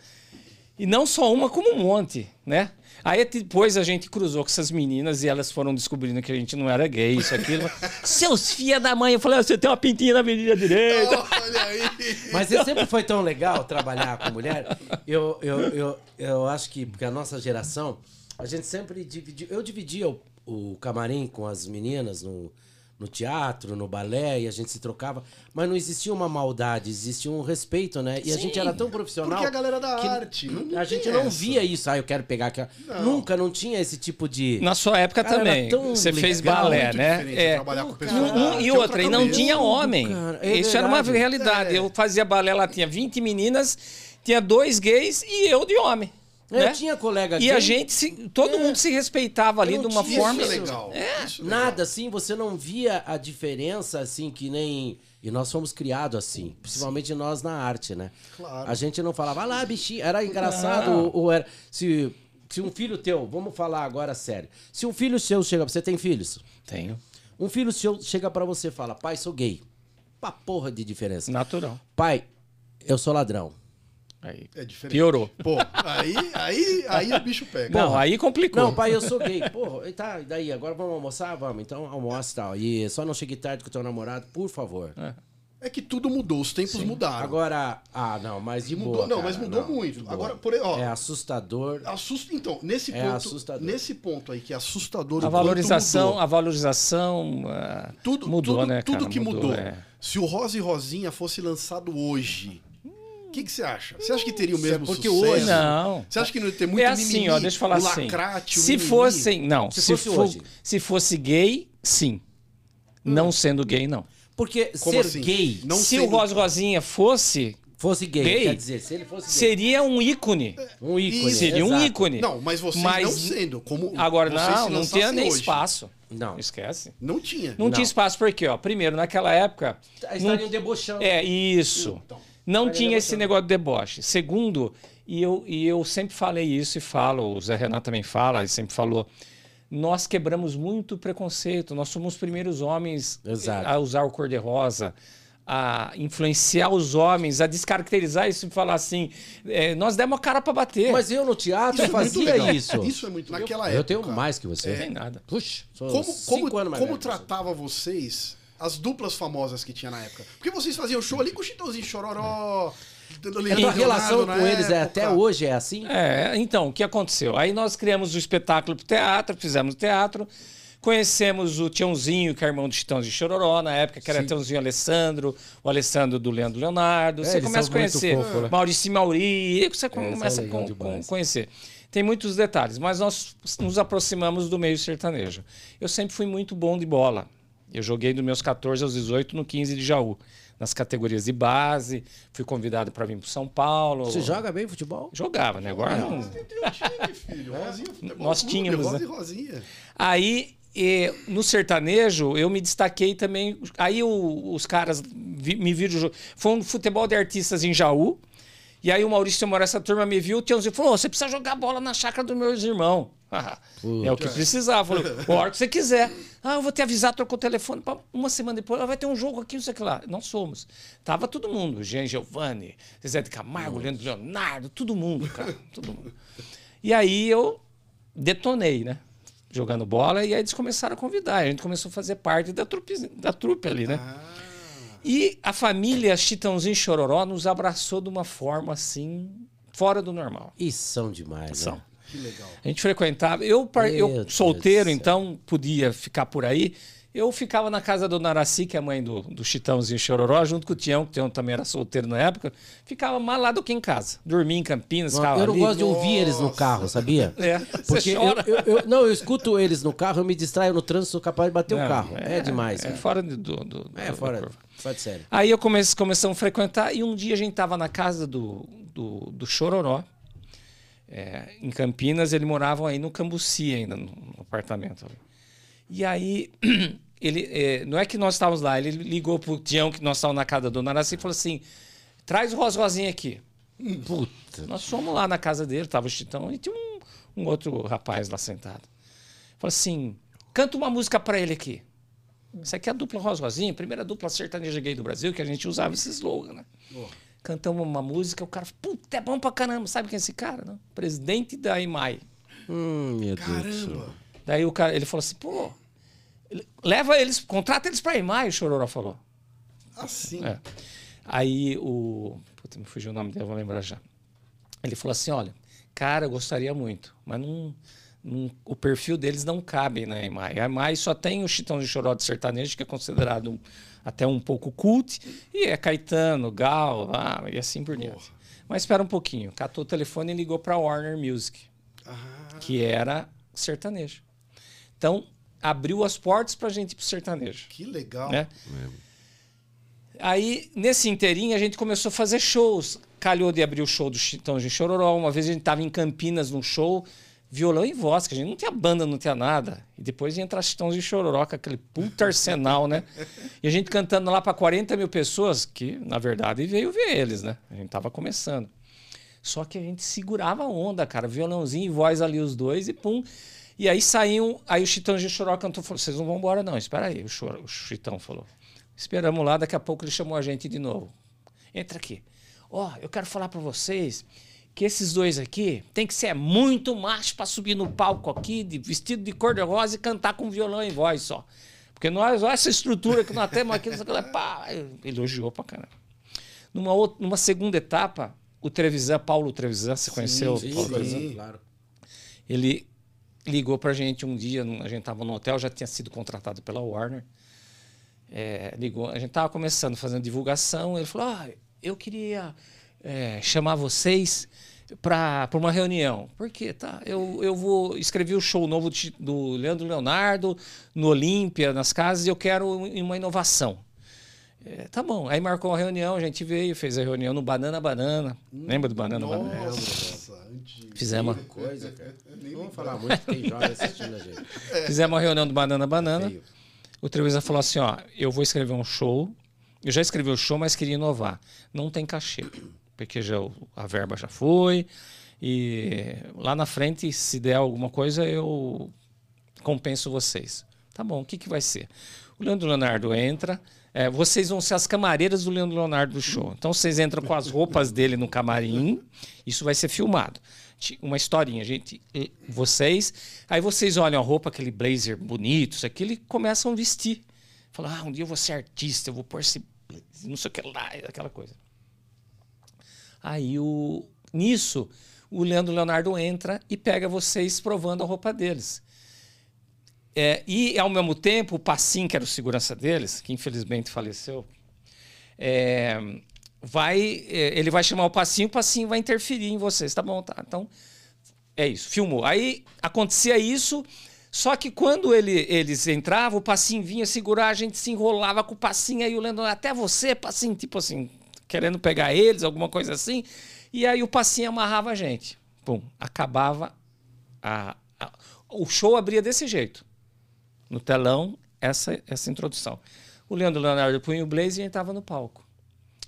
E não só uma, como um monte, né? Aí depois a gente cruzou com essas meninas e elas foram descobrindo que a gente não era gay, isso, aquilo. Seus filha da mãe, eu falei, "Ah, você tem uma pintinha na medida direita. Olha aí. Mas você sempre foi tão legal trabalhar com mulher. Eu, eu, eu, eu acho que, porque a nossa geração, a gente sempre dividiu. Eu dividia o, o camarim com as meninas no, no teatro, no balé, e a gente se trocava. Mas não existia uma maldade, existia um respeito, né? E a gente era tão profissional. Porque a galera da que arte. Não a gente tem não essa. via isso. Ah, eu quero pegar aquela. Nunca, não tinha esse tipo de. Na sua época Cara, também. Você fez balé, muito né? É. trabalhar com Não, pessoas Um, e é outra, e não tinha homem. cara, é Isso era uma realidade. É. Eu fazia balé lá, tinha 20 meninas, tinha dois gays e eu de homem. Eu né? tinha colega E gay. a gente, se, todo É. mundo se respeitava ali de uma forma. Isso é legal. Isso é legal. Nada, assim, você não via a diferença, assim, que nem. E nós fomos criados assim, principalmente nós na arte, né? Claro. A gente não falava, ah lá, bichinho. Era engraçado, ou, ou era. Se, se um filho teu, vamos falar agora sério. Se um filho seu chega. Você tem filhos? Tenho. Um filho seu chega pra você e fala, pai, sou gay. Pra porra de diferença. Natural. Pai, eu sou ladrão. Aí. É diferente. Piorou. Pô, aí, aí, aí o bicho pega. Não, aí complicou. Não, pai, eu sou gay. Porra, e tá, e daí? Agora vamos almoçar? Vamos. Então almoça e tal. E só não chegue tarde com o teu namorado, por favor. É que tudo mudou, os tempos mudaram. Agora, ah, não, mas de mudou, boa, não, cara, mas mudou não, muito. Agora, por aí, ó, É assustador. assusta, então, nesse É ponto, assustador. nesse ponto aí que é assustador A valorização, mudou. a valorização ah, tudo, mudou, tudo, né, tudo cara? que mudou. é. Se o Rosa e Rosinha fosse lançado hoje, que, que você acha? Você acha que teria o mesmo porque sucesso? hoje- Não. Você acha que não ia ter muito é assim, mimimi, ó, deixa eu falar assim. lacrate, se mimimi? fossem, não, Se se, fosse fo- hoje. se fosse gay, sim. Não sendo gay, não. Porque Como ser assim? gay Não se sendo- o Rosa Rosinha fosse, fosse gay, Gay? quer dizer, se ele fosse gay, seria um ícone. um ícone. Isso, Seria um exato. ícone. Não, mas vocês Mas- não sendo, como Agora, não, não tinha nem hoje. espaço. Não. Esquece. Não tinha. Não, Não. tinha espaço porque, ó, primeiro, naquela época. Aí não- Estariam debochando. É, isso. Então, Não tinha esse negócio de deboche. Segundo, e eu, e eu sempre falei isso e falo, o Zé Renato também fala, e sempre falou. Nós quebramos muito preconceito. Nós somos os primeiros homens Exato. a usar o cor-de-rosa, a influenciar os homens, a descaracterizar isso e falar assim: é, nós demos a cara para bater. Mas eu no teatro Isso é fazia legal. isso. Isso é muito Naquela eu época. tenho mais que você. Não tem nada. Puxa, sou Como, cinco como, anos mais como você. tratava vocês as duplas famosas que tinha na época? Porque vocês faziam show ali com o Chitãozinho Chororó. A tua relação com eles é, até hoje é assim? É, então, o que aconteceu? Aí nós criamos o espetáculo pro teatro, fizemos teatro, conhecemos o Tiãozinho, que é irmão do Chitãozinho Chororó, na época, que era Sim. Tiãozinho Alessandro, o Alessandro do Leandro Leonardo. É, você começa a conhecer fofo, né? Maurício e Mauri, você são começa a con- con- conhecer. Tem muitos detalhes, mas nós nos aproximamos do meio sertanejo. Eu sempre fui muito bom de bola. Eu joguei dos meus 14 aos 18 no 15 de Jaú, nas categorias de base, fui convidado para vir para São Paulo. Você joga bem futebol? Jogava, né? Agora não. Tem um time, filho. Rosinha, futebol Nós clube, tínhamos, né? e Rosinha. Aí, eh, no sertanejo, eu me destaquei também. Aí o- os caras vi- me viram. Foi um futebol de artistas em Jaú. E aí o Maurício Moura, essa turma me viu, o Tiãozinho falou: "Ô, você precisa jogar bola na chácara dos meus irmãos. é o que precisava. Falou, a hora que você quiser. Ah, eu vou te avisar, trocou o telefone. Uma semana depois, ah, vai ter um jogo aqui, não sei o que lá. Não somos. Tava todo mundo. Jean Giovanni, Zé de Camargo, Leandro Leonardo, todo mundo, cara. Todo mundo. E aí eu detonei, né? Jogando bola, e aí eles começaram a convidar. A gente começou a fazer parte da trupe, da trupe ali, né? E a família Chitãozinho e Chororó nos abraçou de uma forma assim, fora do normal. E são demais, São. né? Que legal. A gente frequentava. Eu, Meu eu solteiro, então podia ficar por aí. Eu ficava na casa do Naraci, que é a mãe do, do Chitãozinho Chororó, junto com o Tião, que o Tião também era solteiro na época. Ficava mais lá do que em casa. Dormia em Campinas, ficava Eu não ali. gosto de ouvir eles no carro, sabia? É, Porque eu, eu- eu- não, eu escuto eles no carro, eu me distraio no trânsito, sou capaz de bater o Não, carro. É, demais. É cara. fora do. do, do- É, do- fora, curva. fora de sério. Aí eu comece, começamos a frequentar e um dia a gente tava na casa do, do, do Chororó, é, em Campinas, ele morava aí no Cambuci ainda, no, no apartamento. E aí, ele, é, não é que nós estávamos lá, ele ligou pro Tião, que nós estávamos na casa do Naraci, e falou assim, traz o Rosinha aqui. Puta. Nós fomos lá na casa dele, tava o Chitão, e tinha um, um outro rapaz lá sentado. Falou assim, canta uma música para ele aqui. Isso aqui é a dupla Rosinha, primeira dupla sertaneja gay do Brasil, que a gente usava esse slogan, né? Cantamos uma música, o cara falou, puta, é bom pra caramba. Sabe quem é esse cara? Não? Presidente da EMAI. Hum, meu Deus do céu. Caramba. Daí o cara, ele falou assim, pô, leva eles, contrata eles pra ir mais, o Chororó falou. Assim. É. Aí o. Puta, me fugiu o nome dele, eu vou lembrar já. Ele falou assim: olha, cara, eu gostaria muito, mas não, não- o perfil deles não cabe na EMAI. A EMAI só tem o Chitão de Choró de sertanejo, que é considerado um- até um pouco cult, e é Caetano, Gal, ah, e assim por diante. Mas espera um pouquinho. Catou o telefone e ligou para Warner Music, Ah, que era sertanejo. Então, abriu as portas para a gente ir pro sertanejo que legal. né? Aí, nesse inteirinho, a gente começou a fazer shows. Calhou de abrir o show do Chitão de Chororó. Uma vez a gente estava em Campinas num show, violão e voz, que a gente não tinha banda, não tinha nada. E depois ia entrar Chitão de Chororó, com aquele puta arsenal, né? E a gente cantando lá para 40 mil pessoas, que na verdade veio ver eles, né? A gente tava começando. Só que a gente segurava a onda, cara. Violãozinho e voz ali, os dois, e pum. E aí saíam. Aí o Chitão de Choró cantou falou: vocês não vão embora, não. Espera aí, o, Chor- o Chitão falou. Esperamos lá, daqui a pouco ele chamou a gente de novo. Entra aqui. Ó, eu quero falar pra vocês que esses dois aqui tem que ser muito macho pra subir no palco aqui, de vestido de cor-de-rosa e cantar com violão e voz só. Porque nós, olha essa estrutura que nós temos aqui, pá, elogiou pra caramba. Numa, outra, numa segunda etapa, o Trevisan, Paulo Trevisan, você conheceu? Sim, Paulo por Trevisan? claro. Ele ligou pra gente um dia, a gente tava no hotel, já tinha sido contratado pela Warner. É, ligou, a gente tava começando, fazendo divulgação, ele falou: ah, eu queria é, chamar vocês para uma reunião. Por quê? Tá, eu, eu vou escrevi o show novo de- do Leandro Leonardo no Olímpia, nas casas, e eu quero uma inovação. É, tá bom. Aí marcou uma reunião, a gente veio, fez a reunião no Banana Banana. Lembra do Banana Banana? Nossa, Fizemos, coisa, cara. Vamos falar muito, tem jovem assistindo a gente. fizemos uma reunião do Banana Banana. Feio. O Trevisan falou assim: ó, eu vou escrever um show. Eu já escrevi o show, mas queria inovar. Não tem cachê, porque já, a verba já foi. E lá na frente, se der alguma coisa, eu compenso vocês. Tá bom, o que, que vai ser? O Leandro Leonardo entra. É, vocês vão ser as camareiras do Leandro Leonardo do show. Então vocês entram com as roupas dele no camarim. Isso vai ser filmado. Uma historinha, gente. Vocês. Aí vocês olham a roupa, aquele blazer bonito, isso aqui, e começam a vestir. Falam, ah, um dia eu vou ser artista, eu vou pôr esse. blazer, Não sei o que lá, aquela coisa. Aí o nisso o Leandro Leonardo entra e pega vocês provando a roupa deles. É, e ao mesmo tempo o Passim, que era o segurança deles, que infelizmente faleceu, é, vai, é, ele vai chamar o Passinho, o Passinho vai interferir em vocês, tá bom? Tá. Então é isso, filmou. Aí acontecia isso, só que quando ele- eles entravam, o Passinho vinha segurar, a gente se enrolava com o Passinho, aí o Leandro, até você, Passinho, tipo assim, querendo pegar eles, alguma coisa assim. E aí o Passinho amarrava a gente. Pum, acabava. a- a- o show abria desse jeito. No telão, essa, essa introdução. O Leandro Leonardo punha o blazer e entrava no palco.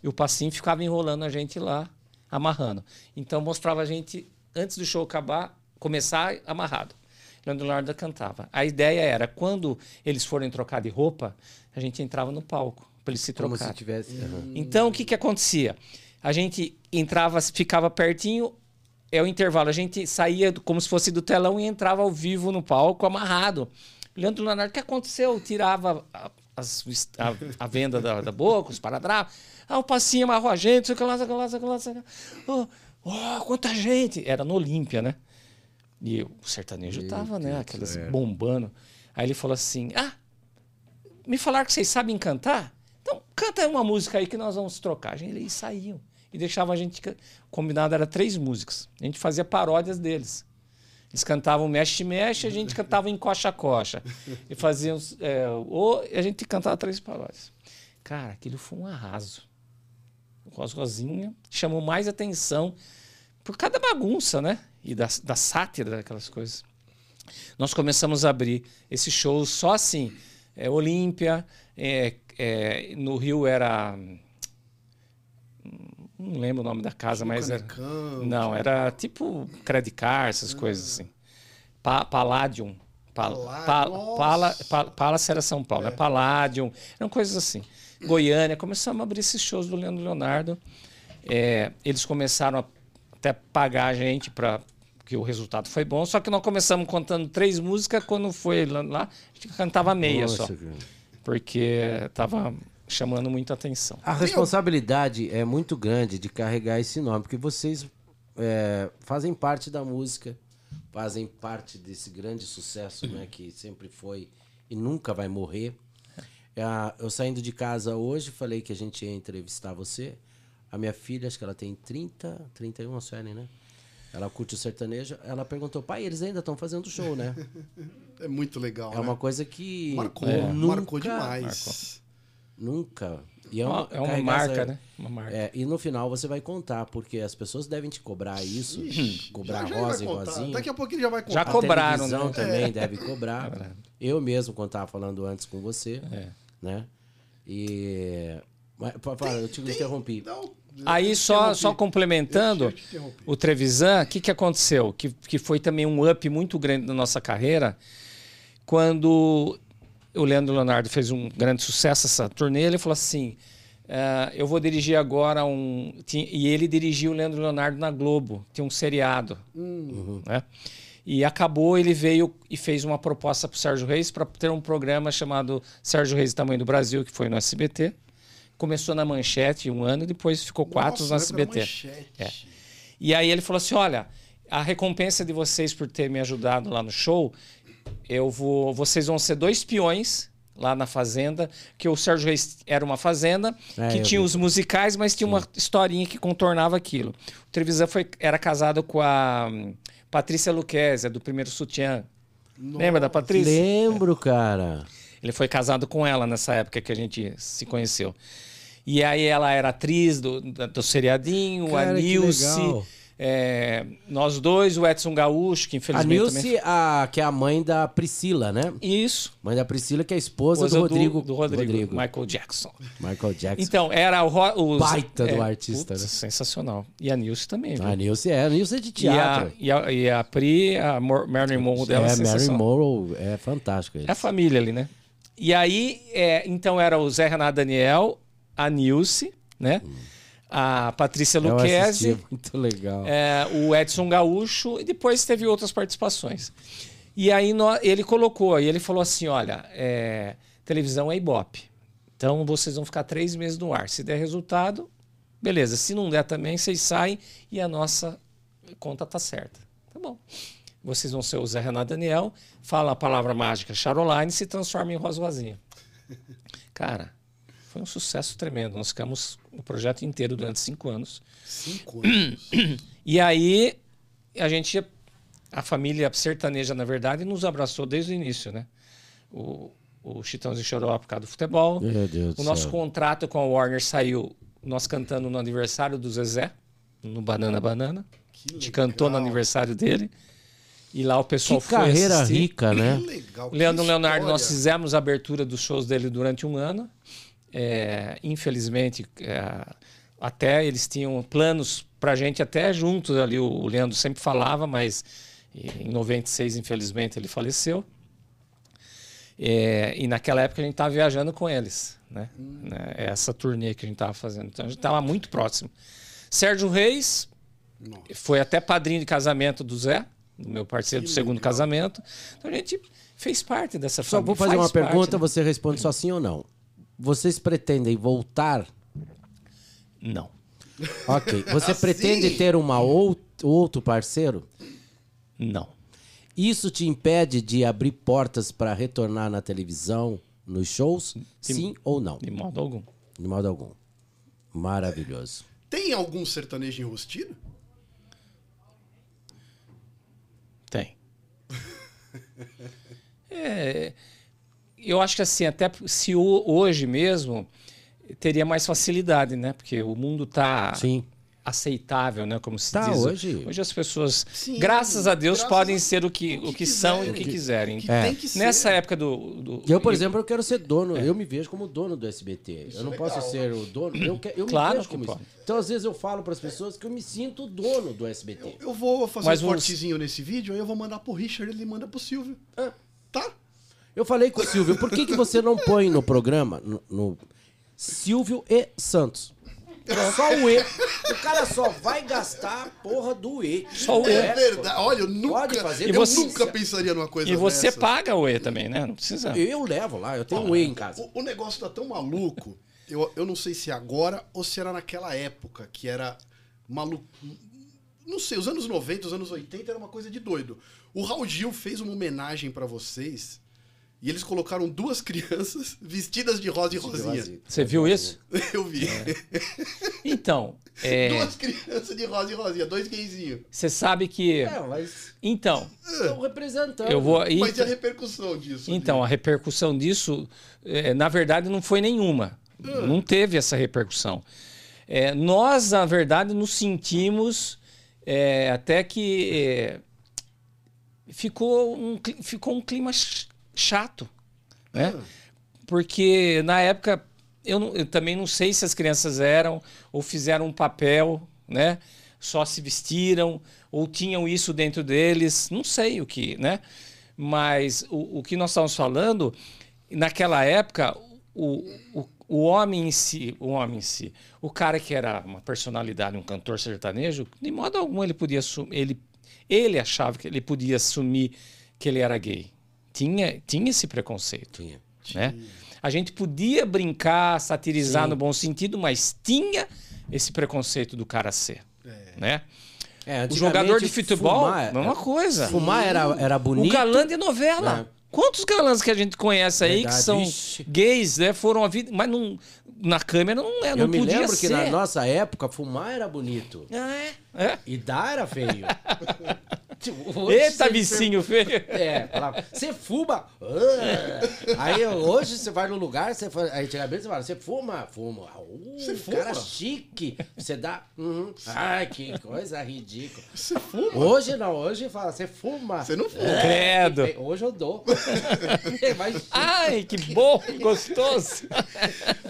E o Passinho ficava enrolando a gente lá, amarrando. Então mostrava a gente, antes do show acabar, começar amarrado. Leandro Leonardo cantava. A ideia era, quando eles forem trocar de roupa, a gente entrava no palco, para eles se Como trocarem. se tivesse. aham. Então, o que, que acontecia? A gente entrava, ficava pertinho, é o intervalo. A gente saía como se fosse do telão e entrava ao vivo no palco, amarrado. Leandro Leonardo, o que aconteceu? Tirava a, as- a- a venda da, da boca, os paradrapos. Ah, o passinho amarrou a gente, sei que lá, sei que lá, sei que lá, sei que lá. Oh, oh, quanta gente! Era no Olímpia, né? E o sertanejo tava, né? Aquelas bombando. Aí ele falou assim: Ah, me falaram que vocês sabem cantar? Então, canta uma música aí que nós vamos trocar. Eles saíam e deixavam a gente. Combinado era três músicas. A gente fazia paródias deles. Eles cantavam Mexe Mexe, a gente cantava Encoxa Coxa. E fazíamos. É, ou a gente cantava três paródias. Cara, aquilo foi um arraso. O Rosrosinha chamou mais atenção por cada bagunça, né? E da, da sátira daquelas coisas. Nós começamos a abrir esses shows só assim. É, Olímpia, é, é, no Rio era. Não lembro o nome da casa, mas era. Canecão, Não, era tipo Credicar, essas coisas assim. Pa Palladium. Pa Palladium, pa nossa. Pala pa Palace era São Paulo, né? Palladium. Eram coisas assim. Goiânia, começamos a abrir esses shows do Leandro Leonardo. É, eles começaram a até pagar a gente para porque o resultado foi bom. Só que nós começamos contando três músicas, quando foi lá, lá a gente cantava meia Nossa, só. cara. Porque tava chamando muita atenção. A responsabilidade é muito grande de carregar esse nome, porque vocês é, fazem parte da música, fazem parte desse grande sucesso, né, que sempre foi e nunca vai morrer. É, eu saindo de casa hoje, falei que a gente ia entrevistar você. A minha filha, acho que ela tem 30, 31, a Suelen, né? Ela curte o sertanejo. Ela perguntou, pai, eles ainda estão fazendo show, né? É muito legal. É né? uma coisa que Marcou, é, nunca, marcou demais. Nunca. E É uma, é uma marca, essa- né? Uma marca. É, e no final você vai contar, porque as pessoas devem te cobrar isso, cobrar Já- já rosa e rosinha. Daqui a pouco ele já vai contar. Já A cobraram, televisão né? também deve cobrar. Eu mesmo, quando estava falando antes com você, É. né? E... Mas, fala, eu te interrompi. Não, Aí eu só, interrompi. só complementando, o Trevisan, o que, que aconteceu? Que, que foi também um up muito grande na nossa carreira, quando o Leandro Leonardo fez um grande sucesso essa turnê, ele falou assim, "Ah, eu vou dirigir agora um... E ele dirigiu o Leandro Leonardo na Globo, tinha um seriado. né? E acabou, ele veio e fez uma proposta para o Sérgio Reis para ter um programa chamado Sérgio Reis Tamanho do Brasil, que foi no SBT. Começou na Manchete um ano, depois ficou quatro no Nossa, SBT. É. E aí ele falou assim: olha, a recompensa de vocês por ter me ajudado lá no show, eu vou. Vocês vão ser dois peões lá na fazenda, que o Sérgio Reis era uma fazenda, É, que tinha vi. os musicais, mas tinha uma historinha que contornava aquilo. O Trevisan foi, era casado com a hum, Patrícia Luquezzi, do primeiro sutiã. Lembra da Patrícia? Lembro, cara. Ele foi casado com ela nessa época que a gente se conheceu. E aí ela era atriz do, do seriadinho, Cara, a Nilce. É, nós dois, o Edson Gaúcho, que A infelizmente também... Nilce, a, que é a mãe da Priscila, né? Isso. Mãe da Priscila, que é a esposa, Esposa do Rodrigo. Do, Rodrigo, Michael Jackson. Michael Jackson. Então, era o... Os, Baita do artista, putz, né? Sensacional. E a Nilce também, viu? a Nilce é, a Nilce é de e, a, teatro. e, a, e a Pri, a Mor- Marilyn Monroe dela é, é, Mary. Morrow é fantástico. É a família ali, né? E aí, é, então era o Zé Renato Daniel, a Nilce, né? A Patrícia Eu assisti, Luquezzi, é muito legal. é, o Edson Gaúcho, e depois teve outras participações. E aí nó- ele colocou, aí ele falou assim: olha, é, televisão é Ibope. Então vocês vão ficar três meses no ar. Se der resultado, beleza. Se não der também, vocês saem e a nossa conta tá certa. Tá bom. Vocês vão ser o Zé Renato Daniel, fala a palavra mágica Charoline e se transforma em Rosa Rosinha. Cara, foi um sucesso tremendo. Nós ficamos o projeto inteiro durante cinco anos. Cinco anos. E aí a gente, a família sertaneja, na verdade, nos abraçou desde o início, né? O, o Chitãozinho chorou por causa do futebol. Meu Deus do o nosso céu. contrato com a Warner saiu, nós cantando no aniversário do Zezé, no Banana Banana. Que A gente legal. cantou no aniversário dele. E lá o Que pessoal foi carreira assistir. rica, né? Que legal. Leandro que Leonardo, nós fizemos a abertura dos shows dele durante um ano. É, infelizmente, é, até eles tinham planos pra gente até juntos ali. O Leandro sempre falava, mas em 96, infelizmente, ele faleceu. É, e naquela época a gente estava viajando com eles, né? Né, Essa turnê que a gente estava fazendo. Então a gente estava muito próximo. Sérgio Reis Nossa. foi até padrinho de casamento do Zé, do meu parceiro do segundo casamento. Então a gente fez parte dessa Só família. vou fazer faz uma parte, pergunta, né? você responde só sim ou não. Vocês pretendem voltar? Não. Ok. Você Assim? pretende ter uma ou, outro parceiro? Não. Isso te impede de abrir portas para retornar na televisão, nos shows? Sim ou não? De modo algum. De modo algum. Maravilhoso. Tem algum sertanejo enrustido? Tem. É, eu acho que assim, até se o- hoje mesmo teria mais facilidade, né? Porque o mundo tá Sim. aceitável, né? Como se Tá, diz. hoje- Hoje as pessoas, Sim, graças a Deus, graças podem a- ser o que, o que, são e o que quiserem. Que É. tem que ser. Nessa época do, do- Eu, por exemplo, eu quero ser dono. Eu me vejo como dono do SBT. eu não é posso legal. ser o dono. Eu, que- eu Claro me vejo que como pode. isso. Então, às vezes, eu falo para as pessoas que eu me sinto dono do SBT. Eu vou fazer Mas um cortezinho nesse vídeo, aí eu vou mandar pro Richard, ele manda pro Silvio. É. Tá? Eu falei com o Silvio, por que, que você não põe no programa no, no Silvio e Santos? Só o E. O cara só vai gastar a porra do E. Só o E. É verdade. Olha, eu nunca, Pode fazer. eu E você- nunca pensaria numa coisa E você dessa. paga o E também, né? Não precisa. Eu levo lá, eu tenho um E em casa. O, o negócio tá tão maluco. Eu, eu não sei se é agora ou se era naquela época que era maluco. Não sei, os anos 90, os anos 80 era uma coisa de doido. O Raul Gil fez uma homenagem pra vocês e eles colocaram duas crianças vestidas de rosa e rosinha. Você viu isso? Eu vi. Então, é, Duas crianças de rosa e rosinha, dois gayzinhos. você sabe que. É, mas Então, estão representando. eu vou. Mas e a Então, repercussão disso? então, a repercussão disso, é, na verdade, não foi nenhuma. Não teve essa repercussão. É, nós, na verdade, nos sentimos é, até que é, ficou, um, ficou um clima chato. Né? Porque na época eu, não- eu também não sei se as crianças eram ou fizeram um papel, né? Só se vestiram ou tinham isso dentro deles, não sei o que, né? Mas o, o que nós estamos falando, naquela época, o, o, o homem em si, o homem em si, o cara que era uma personalidade, um cantor sertanejo, de modo algum ele podia assumir, ele, ele achava que ele podia assumir que ele era gay. Tinha, tinha esse preconceito Tinha. né? A gente podia brincar, satirizar Sim. no bom sentido, mas tinha esse preconceito do cara ser, né? É, O jogador de futebol, fumar, mesma coisa. Fumar era, era O bonito. galã de novela. É. Quantos galãs que a gente conhece aí Verdade, que são ixi. gays, né? Foram a vida, mas não, na câmera não é, não Eu me podia lembro ser. que na nossa época, fumar era bonito. É, é. E dar era feio. Tipo, hoje Eita, você- vicinho feio. É, falava, você fuma. Ah. Aí hoje você vai no lugar, você fala, aí antigamente você fala, você fuma? Fuma. Ah, Uh, Você cara fuma? chique. Você dá. Uhum. Ai, que coisa ridícula. Você fuma? Hoje não, hoje fala, você fuma. Você não fuma. Credo. É, Hoje eu dou. Ai, que bom, gostoso.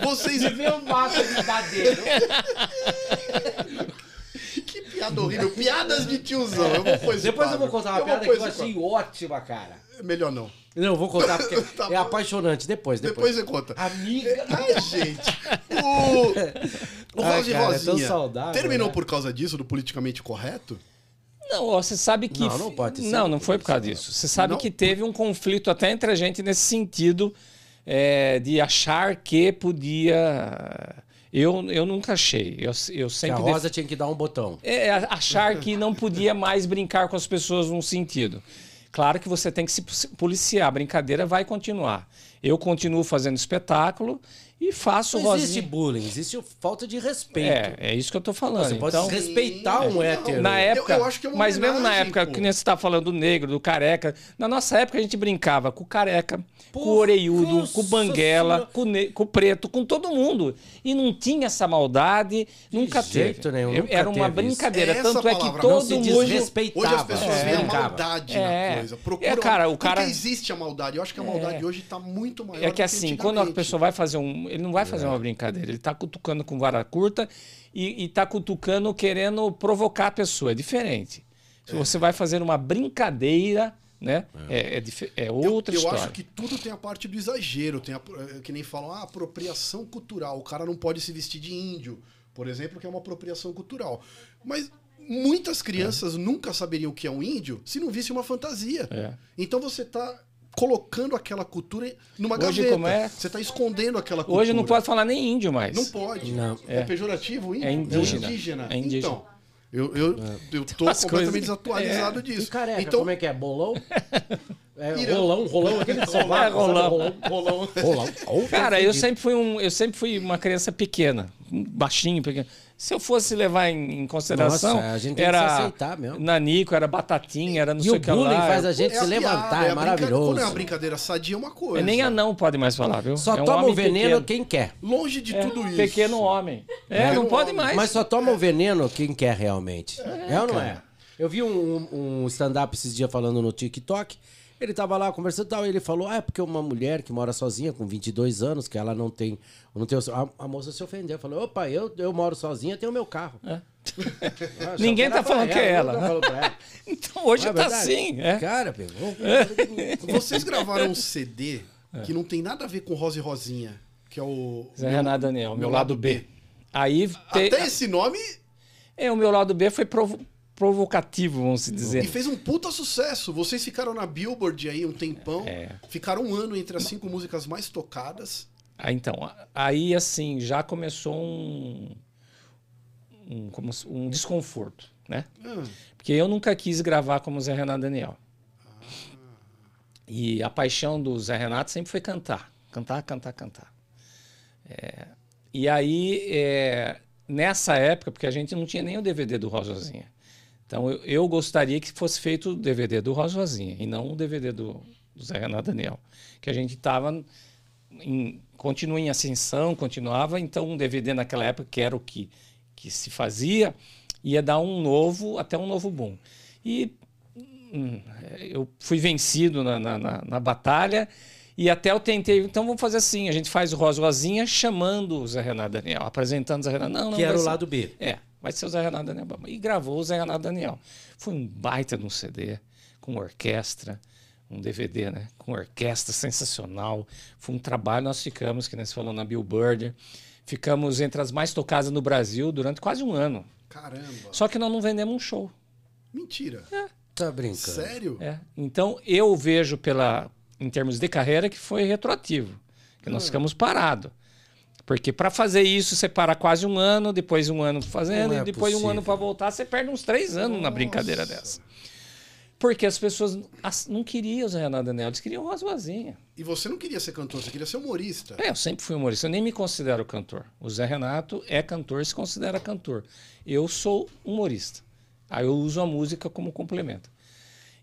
Vocês. se vê um maço de madeira. Piada horrível. Piadas de tiozão. Eu vou Depois eu vou contar uma Eu piada que eu achei ótima, cara. Melhor não. Não, eu vou contar porque Tá é bom. apaixonante. Depois, Depois depois. você conta. Amiga. Ai, gente. O, o Ai, Rosa cara, é tão Rosinha saudável, terminou né? por causa disso, do politicamente correto? Não, você sabe que. Não, não pode sido Não, não foi por causa isso, disso. Você sabe Não? que teve um conflito até entre a gente nesse sentido é, de achar que podia. Eu, eu nunca achei. Eu, eu Que a sempre. Rosa tinha que dar um botão. É, achar que não podia mais brincar com as pessoas num sentido. Claro que você tem que se policiar, a brincadeira vai continuar. Eu continuo fazendo espetáculo e faço Não existe Rosinha. bullying, existe falta de respeito. É, é isso que eu tô falando. Você pode então, respeitar um hétero. na Eu- época, eu acho que é uma mas mesmo na época pô. que nem você tá falando do negro, do careca, na nossa época a gente brincava com o careca, com o nossa com o banguela, com ne- com o preto, com todo mundo. E não tinha essa maldade, nunca jeito teve. nenhum, Eu- nunca Era uma teve brincadeira, Essa tanto é que todo não se mundo desrespeitava. Hoje as pessoas É. veem a maldade É. na coisa. Procuram, É, cara, o cara- Porque existe a maldade. Eu acho que a maldade hoje tá muito maior É do que assim, quando a pessoa vai fazer um. Ele não vai fazer uma brincadeira, ele tá cutucando com vara curta e, e tá cutucando querendo provocar a pessoa. É diferente. Se você vai fazer uma brincadeira, né? É, é, é Eu- outra eu, história. acho que tudo tem a parte do exagero. Tem a, é, que nem falam, ah, apropriação cultural. O cara não pode se vestir de índio, por exemplo, que é uma apropriação cultural. Mas muitas crianças nunca saberiam o que é um índio se não visse uma fantasia. É. Então você tá colocando aquela cultura numa Hoje, gaveta. como é? Você tá escondendo aquela cultura. Hoje não pode falar nem índio mais. Não pode. Não. É, pejorativo? índio? É indígena. É indígena. É indígena. Então, eu, eu, eu tô umas completamente coisas- desatualizado E disso. careca, então, como é que é? Bolão? É, rolão, rolão, aquele sovaco, É, rolão. rolão. rolão. Rolão. Cara, eu sempre fui um, eu sempre fui uma criança pequena, baixinho, pequeno. Se eu fosse levar em, em consideração, Nossa, a gente era aceitar mesmo. nanico, era batatinha, era não E sei o o que bullying lá. faz a gente É se a piada, levantar, é é maravilhoso. Quando é uma brincadeira sadia é uma coisa. É, nem anão pode mais falar, viu? Só é um toma o veneno pequeno. quem quer. Longe de É, tudo isso. Pequeno homem. É, não pode homem. mais. Mas só toma o veneno quem quer realmente. É, ou não é? Eu vi um, um- um stand-up esses dias falando no TikTok. Ele tava lá conversando e tal, e ele falou: Ah, é porque uma mulher que mora sozinha com 22 anos, que ela não tem. Não tem a, a moça se ofendeu. Falou: opa, eu, eu moro sozinha, tenho meu carro. É. Ah, Ninguém tá falando que é ela. pra ela. Então hoje Não é tá verdade? assim. É. Cara, pegou. Vocês gravaram um CD que não tem nada a ver com Rosa e Rosinha, que é o. Zé Renato Daniel, meu, lado B. Aí te- Até esse nome é, o meu lado B foi provo- provocativo, vamos se dizer. e fez um puta sucesso. Vocês ficaram na Billboard aí um tempão. É. Ficaram um ano entre as cinco músicas mais tocadas. Ah, então, aí assim, já começou um, um, como um desconforto, né? Ah, Porque eu nunca quis gravar como Zé Renato Daniel. E a paixão do Zé Renato sempre foi cantar. Cantar, cantar, cantar. É, e aí, é, nessa época, porque a gente não tinha nem o DVD do Rosozinha. Então, eu, eu gostaria que fosse feito o DVD do Rosozinha e não o DVD do, do Zé Renato Daniel. Que a gente estava em, continua em ascensão, continuava, então um DVD naquela época, que era o que, que se fazia, ia dar um novo, até um novo boom. E hum, eu fui vencido na, na, na- na batalha e até eu tentei, então vamos fazer assim, a gente faz o Rosa Rosinha chamando o Zé Renato Daniel, apresentando o Zé Renato. Não, não, Que era o lado B. é, vai ser o Zé Renato Daniel. E gravou o Zé Renato Daniel. Foi um baita de um CD, com orquestra, um DVD, né? Com orquestra sensacional. Foi um trabalho, nós ficamos, que nós falou na Billboard. Ficamos entre as mais tocadas no Brasil durante quase um ano. caramba. Só que nós não vendemos um show. Mentira. Tá brincando. Sério? É. Então eu vejo pela, em termos de carreira que foi retroativo, que Ah. nós ficamos parados. Porque para fazer isso, você para quase um ano, depois um ano fazendo, é e depois um possível. ano para voltar, você perde uns três anos na brincadeira Nossa. dessa. Porque as pessoas as- não queriam o Zé Renato Daniel, eles queriam o Rosozinha. E você não queria ser cantor, você queria ser humorista. É, eu sempre fui humorista, eu nem me considero cantor. O Zé Renato é cantor, se considera cantor. Eu sou humorista. Aí eu uso a música como complemento.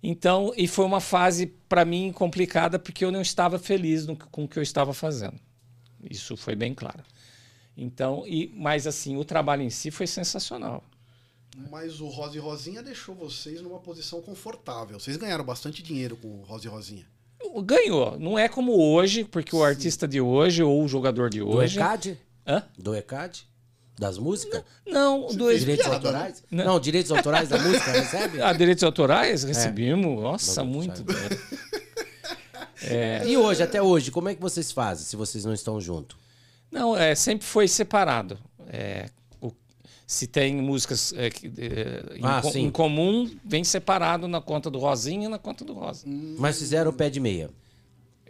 Então, e foi uma fase para mim complicada porque eu não estava feliz no- com o que eu estava fazendo. Isso foi bem claro. Então, e mas assim, o trabalho em si foi sensacional. Mas o Rosa e Rosinha deixou vocês numa posição confortável. Vocês ganharam bastante dinheiro com o Rosa e Rosinha. Ganhou, não é como hoje, porque o artista de hoje ou o jogador de Do hoje, ECAD? Hã? Do ECAD? Das músicas? Não, do fez Direitos piada, autorais? né? Não. direitos autorais da música, recebe? Ah, direitos autorais recebemos, nossa, Não, muito. Dinheiro. E hoje, até hoje, como é que vocês fazem se vocês não estão juntos? Não, é, sempre foi separado. É, o- se tem músicas é, que, é, em, Ah, sim. em comum, vem separado na conta do Rosinha e na conta do Rosa. Mas fizeram o pé de meia.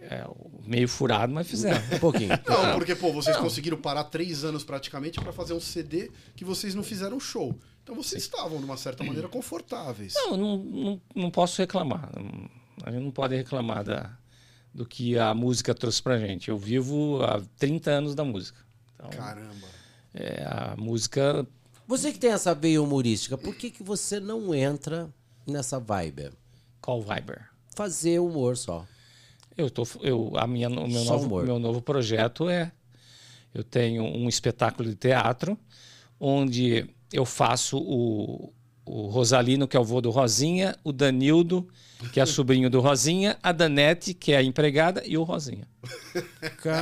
É, meio furado, mas fizeram. Um pouquinho. Não, porque, pô, vocês conseguiram parar três anos praticamente pra fazer um CD que vocês não fizeram show. Então vocês estavam, de uma certa maneira, confortáveis. Não, não, não, não posso reclamar. Não- A gente não pode reclamar da, do que a música trouxe pra gente. Eu vivo há 30 anos da música. Então, Caramba. é, a música Você que tem essa veia humorística, por que, que você não entra nessa vibe? Call Viber. Fazer humor só. Eu tô, eu, a minha, o meu Só novo, humor. meu novo projeto é. Eu tenho um espetáculo de teatro onde eu faço o, o Rosalino, que é o vô do Rosinha, o Danildo, que é sobrinho do Rosinha, a Danete, que é a empregada, e o Rosinha.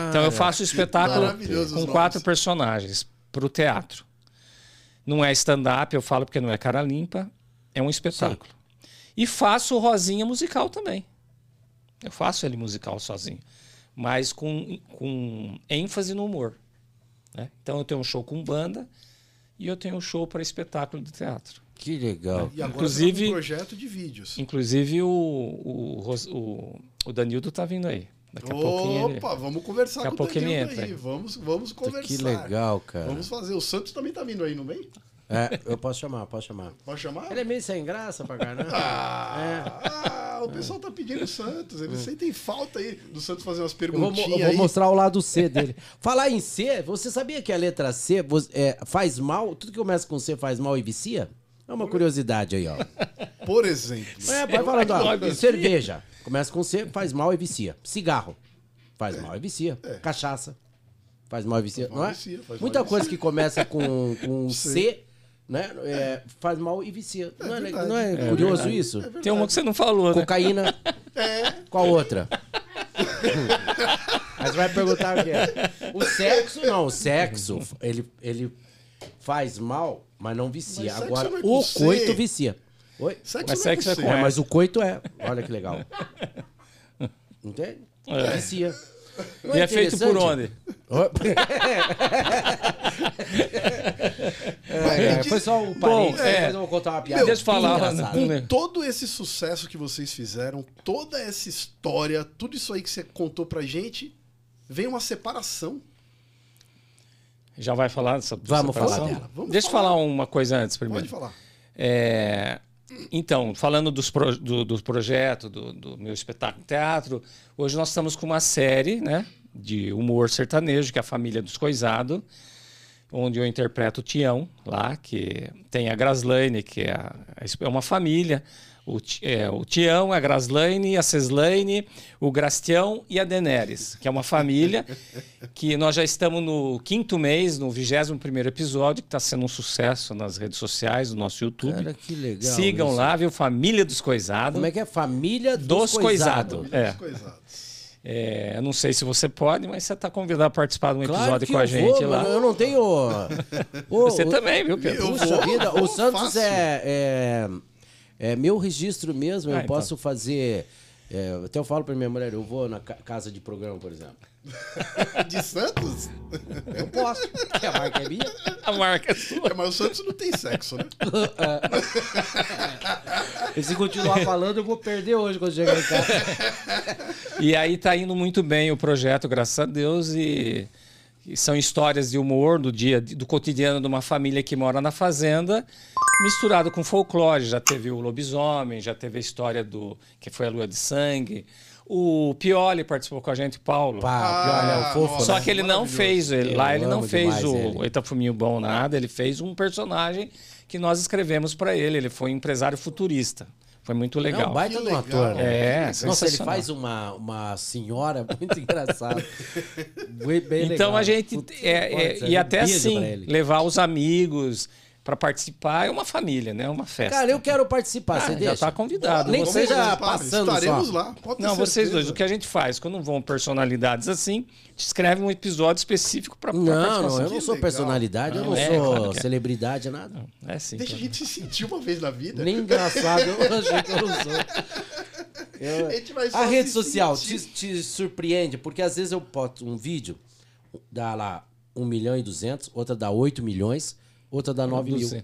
Então eu faço o espetáculo com nomes. quatro personagens para o teatro. Não é stand-up, eu falo porque não é cara limpa, é um espetáculo. E faço o Rosinha musical também. Eu faço ele musical sozinho, mas com, com ênfase no humor. né? Então eu tenho um show com banda e eu tenho um show para espetáculo de teatro. Que legal. E agora Inclusive- tá um projeto de vídeos. Inclusive o, o, o, o Danildo tá vindo aí. Daqui a pouquinho ele... Opa, vamos conversar Daqui a com o Danilo entra. aí. Vamos, vamos conversar. Que legal, cara. Vamos fazer. O Santos também tá vindo aí, não vem? É, eu posso chamar, posso chamar. Pode chamar? Ele é meio sem graça pra caramba. Ah, ah, o pessoal tá pedindo o Santos. Eles sentem falta aí do Santos fazer umas Eu vou, eu perguntinhas vou aí. mostrar o lado C dele. Falar em C, você sabia que a letra C é, faz mal? Tudo que começa com C faz mal e vicia? É uma curiosidade aí, ó. Por exemplo. É, vai falando, ó. Cerveja. Começa com C, faz mal e vicia. Cigarro. Faz mal e vicia. Cachaça. Faz mal e vicia. Não é? vicia, faz mal Muita coisa vicia. que começa com, com. C, né? é, faz mal e vicia. não, é, não é É curioso isso? Tem uma que você não falou, né? Cocaína. É. Qual outra? Mas vai perguntar o quê? O sexo, não. O sexo, ele, ele faz mal, mas não vicia. Mas Agora, é o coito vicia. Oi? Sexo Mas não sexo é com. É, mas o coito é. Olha que legal. Entende? É. Vicia. Não E é feito por onde? Foi só um Bom, parênteses, é. depois eu vou contar uma piada. Deixa eu bem falar, né? Com todo esse sucesso que vocês fizeram, toda essa história, tudo isso aí que você contou pra gente, vem uma separação. Já vai falar dessa Vamos separação? falar dela. Vamos Deixa eu falar. falar uma coisa antes primeiro. Pode falar. É, então, falando dos pro- do, do projeto, do, do meu espetáculo teatro, hoje nós estamos com uma série né, de humor sertanejo, que é a Família dos Coisado, onde eu interpreto o Tião lá, que tem a Graslaine, que é, a- é uma família. O, é, o Tião, a Graslaine, a Ceslaine, o Grastião e a Daenerys, que é uma família que nós já estamos no quinto mês, no 21 primeiro episódio, que está sendo um sucesso nas redes sociais, no nosso YouTube. Cara, que legal. Sigam isso. lá, viu? Família dos Coisados. Como é que é? Família dos, Dos Coisados. Coisados. É. Os coisados. É, eu não sei se você pode, mas você está convidado a participar de um Claro episódio que com a eu gente vou, lá. Eu não tenho. Você ô, também, viu, Pedro? Eu Puxa vida, o Santos é, é, é meu registro mesmo. Eu Ah, então. posso fazer. é, até eu falo pra minha mulher, eu vou na ca- casa de programa, por exemplo. De Santos? Eu posso, porque a marca é minha. A marca é sua. É, mas o Santos não tem sexo, né? E se continuar falando, eu vou perder hoje quando chegar em casa. E aí tá indo muito bem o projeto, graças a Deus. E, e são histórias de humor do dia, do cotidiano de uma família que mora na fazenda, misturado com folclore. Já teve o lobisomem, já teve a história do que foi a lua de sangue. O Pioli participou com a gente, Paulo. Pá, pior, é o fofo. Só né? que ele não fez, ele, lá ele não fez o ele. Itafuminho Bom nada, ele fez um personagem que nós escrevemos para ele. Ele foi um empresário futurista. Foi muito É legal. um baita de um legal. ator, né? É, Nossa, ele faz uma, uma senhora muito engraçada. Bem, bem Então legal. a gente é, é, e até assim levar os amigos para participar é uma família, né? É uma festa. Cara, eu quero participar, Ah, você já deixa? tá convidado. Nem que Vocês- participar, passando Estaremos só. lá. Pode Não, vocês dois, o que a gente faz quando vão personalidades assim, a gente escreve um episódio específico para Não, não, eu não sou legal. personalidade, eu não É, sou claro é. celebridade, nada. É assim. Deixa a claro. gente se sentir uma vez na vida. Nem engraçado, eu achei que eu não sou. Eu- A gente a rede se social te, te surpreende, porque às vezes eu boto um vídeo, dá lá 1 milhão e 200, outra dá 8 milhões, outra dá 9 mil.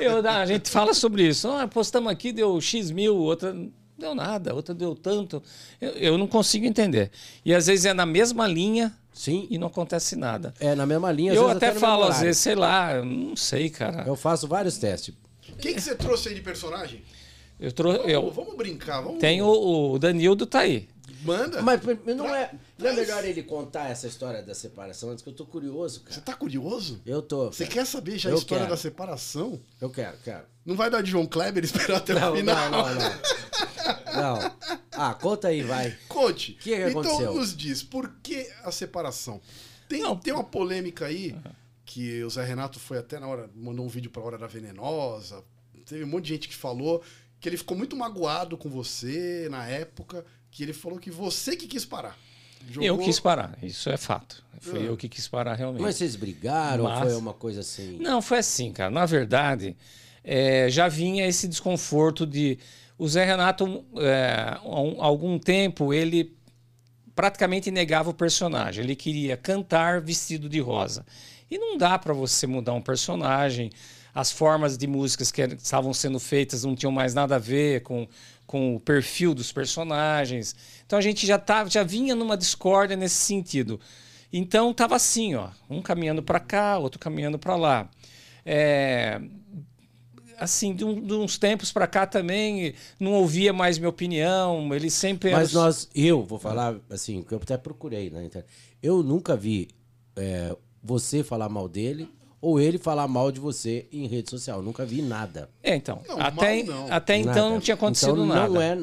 Eu, a gente fala sobre isso. Ah, postamos aqui, deu X mil, outra não deu nada, outra deu tanto. Eu, eu não consigo entender. E às vezes é na mesma linha Sim, e não acontece nada. é na mesma linha. às eu vezes até no falo, às vezes, sei lá, não sei, cara. Eu faço vários testes. Quem que você trouxe aí de personagem? Eu, trou... Vamos, eu vamos brincar, vamos. tenho o Danildo tá aí. Manda. Mas não é, não é melhor ele contar essa história da separação antes que eu tô curioso, Você cara. tá curioso? Eu tô. Você quer saber já a Eu história quero. da separação? Eu quero, quero. Não vai dar de João Kleber esperar até Não, o final? não, não, não. Não. Ah, conta aí, vai. Conte. que que então aconteceu? nos diz, por que a separação? Tem, Não. tem uma polêmica aí que o Zé Renato foi até na hora, mandou um vídeo pra Hora da Venenosa. Teve um monte de gente que falou que ele ficou muito magoado com você na época, que ele falou que você que quis parar. Eu Jogou- quis parar, isso é fato. Foi Ah. eu que quis parar realmente. Mas vocês brigaram Mas- ou foi uma coisa assim? Não, foi assim, cara. Na verdade, é, já vinha esse desconforto de. O Zé Renato, é, um- há algum tempo, ele praticamente negava o personagem. Ele queria cantar vestido de rosa. E não dá para você mudar um personagem. As formas de músicas que estavam sendo feitas não tinham mais nada a ver com, com o perfil dos personagens. Então a gente já, tava, já vinha numa discórdia nesse sentido. Então tava assim, ó, um caminhando para cá, outro caminhando para lá. É, assim, de, um- de uns tempos para cá também não ouvia mais minha opinião. Ele sempre era Mas nós, eu vou falar assim, que eu até procurei na internet. Eu nunca vi é, você falar mal dele ou ele falar mal de você em rede social. Nunca vi nada. É, então. Não, até mal não. até então Nada. não tinha acontecido então, nada. Não é.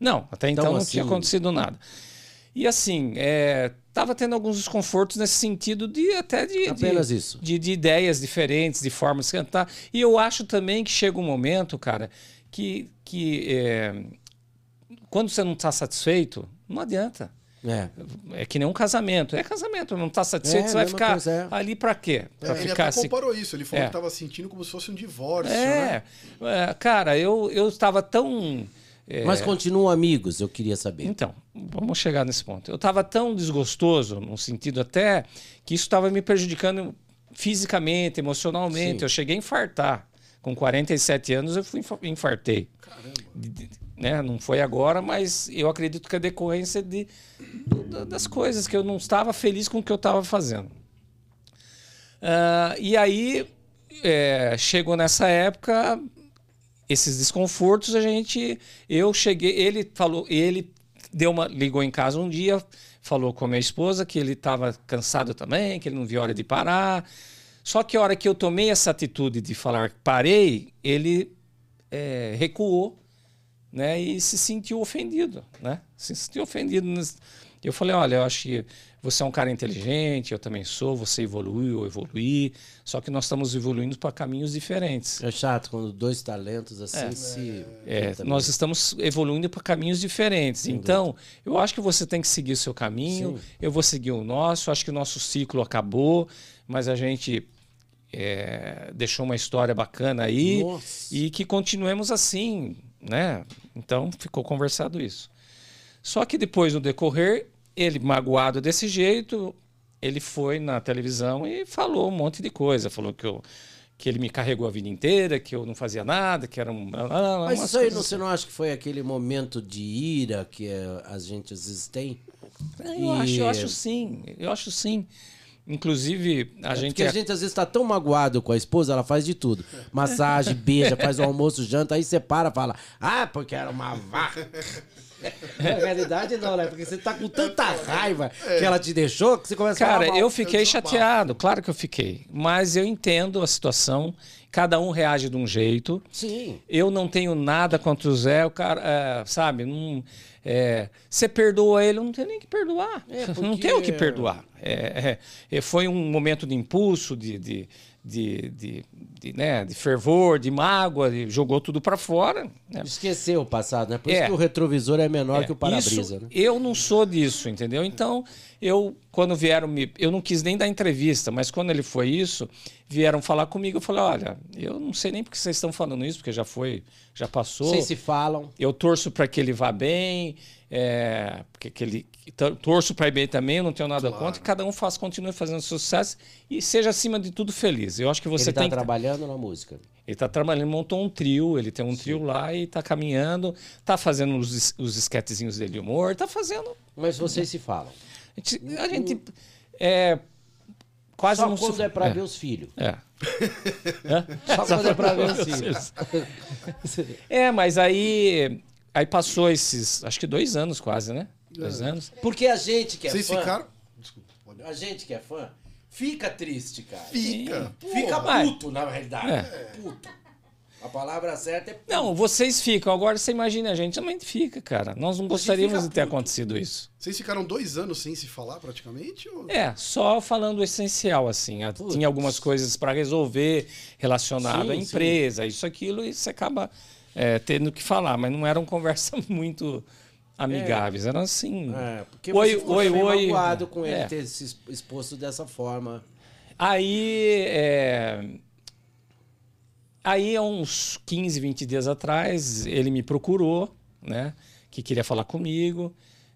Não, até então, Então, não assim- tinha acontecido nada. E assim, é, tava tendo alguns desconfortos nesse sentido de até de, de- Apenas isso. De, de ideias diferentes, de formas de cantar. E eu acho também que chega um momento, cara, que, que é, quando você não está satisfeito, não adianta. É. É que nem um casamento. É casamento, não está satisfeito, É, você vai ficar coisa, é. ali para quê? É, ele ficar até se comparou isso. Ele falou É. que tava sentindo como se fosse um divórcio, né? É, é, cara, eu, eu estava tão. é, Mas continuam amigos, eu queria saber. Então, vamos chegar nesse ponto. Eu estava tão desgostoso, no sentido até, que isso estava me prejudicando fisicamente, emocionalmente. Sim. Eu cheguei a infartar. Com 47 anos eu fui infa- infartei. De- de- Né? Não foi agora, mas eu acredito que é decorrência de, da- das coisas que eu não estava feliz com o que eu estava fazendo. Ah, e aí é, chegou nessa época esses desconfortos a gente eu cheguei ele falou ele deu uma ligou em casa um dia falou com a minha esposa que ele estava cansado também que ele não via hora de parar só que a hora que eu tomei essa atitude de falar parei ele é, recuou né e se sentiu ofendido né se sentiu ofendido eu falei olha eu acho que você é um cara inteligente eu também sou você evoluiu eu evoluí só que nós estamos evoluindo para caminhos diferentes É chato quando dois talentos assim se. é, nós estamos evoluindo para caminhos diferentes. então, eu acho que você tem que seguir o seu caminho, Sim. eu vou seguir o nosso. Acho que o nosso ciclo acabou, mas a gente é, deixou uma história bacana aí Nossa. e que continuemos assim, né? Então, ficou conversado isso. Só que depois, no decorrer, ele magoado desse jeito, ele foi na televisão e falou um monte de coisa. Falou que, eu, que ele me carregou a vida inteira, que eu não fazia nada, que era um. Mas isso aí não- assim. você não acha que foi aquele momento de ira que eh, a gente às vezes tem? Eu, E- acho, eu acho sim, eu acho sim. Inclusive, a gente. Porque a gente às vezes tá tão magoado com a esposa, ela faz de tudo. Massagem, beija, faz o almoço, janta, aí você para e fala, ah, porque era uma vaca. Na realidade não, né? Porque você tá com tanta raiva que ela te deixou que você começa a Cara, falar mal. eu fiquei chateado, claro que eu fiquei. Mas eu entendo a situação, cada um reage de um jeito. Sim. Eu não tenho nada contra o Zé, o cara, é, sabe? Não, é, você perdoa ele, eu não tenho nem que perdoar. É, Não porque- tenho o que perdoar. É, é, é, foi um momento de impulso, de, de, de, de, de, né, de fervor, de mágoa, de- jogou tudo para fora. Né? Esqueceu o passado, né? Por isso É. que o retrovisor é menor É, que o para-brisa, né? Eu não sou disso, entendeu? Então, eu, quando vieram me. Eu não quis nem dar entrevista, mas quando ele foi isso, vieram falar comigo. Eu falei: olha, eu não sei nem porque vocês estão falando isso, porque já foi, já passou. Vocês se falam. Eu torço para que ele vá bem, é, porque que ele, tor- torço para ir bem também, eu não tenho nada contra, que cada um faz, continue fazendo sucesso e seja acima de tudo feliz. Eu acho que você Ele tá tem que. trabalhando na música. Ele está trabalhando, ele montou um trio, ele tem um trio lá e está caminhando, está fazendo os, os esquetezinhos dele de humor, está fazendo. Mas vocês se falam. A gente, a gente é, quase Só não quando se- é pra é, ver os filhos. é. Só quando é pra ver os filhos. É, mas aí, aí passou esses, acho que dois anos quase, né? Dois anos. Porque a gente que é Vocês fã... ficaram. Desculpa, pode. A gente que é fã fica triste, cara. Fica. Fica puto, na realidade. É. Puto. A palavra certa é puto. Não, vocês ficam. Agora você imagina, a gente também fica, cara. Nós não gostaríamos de ter puto. acontecido isso. Vocês ficaram dois anos sem se falar praticamente? Ou... É, só falando o essencial, assim. A- Tinha algumas coisas para resolver relacionado Sim, à sim. empresa, isso, aquilo, e você acaba é, tendo que falar. Mas não eram conversas muito amigáveis. Eram assim. É, porque Oi, você ficou oi, oi. magoado com ele É. ter se exposto dessa forma. Aí, é, aí, há uns 15, 20 dias atrás, ele me procurou, né? Que queria falar comigo.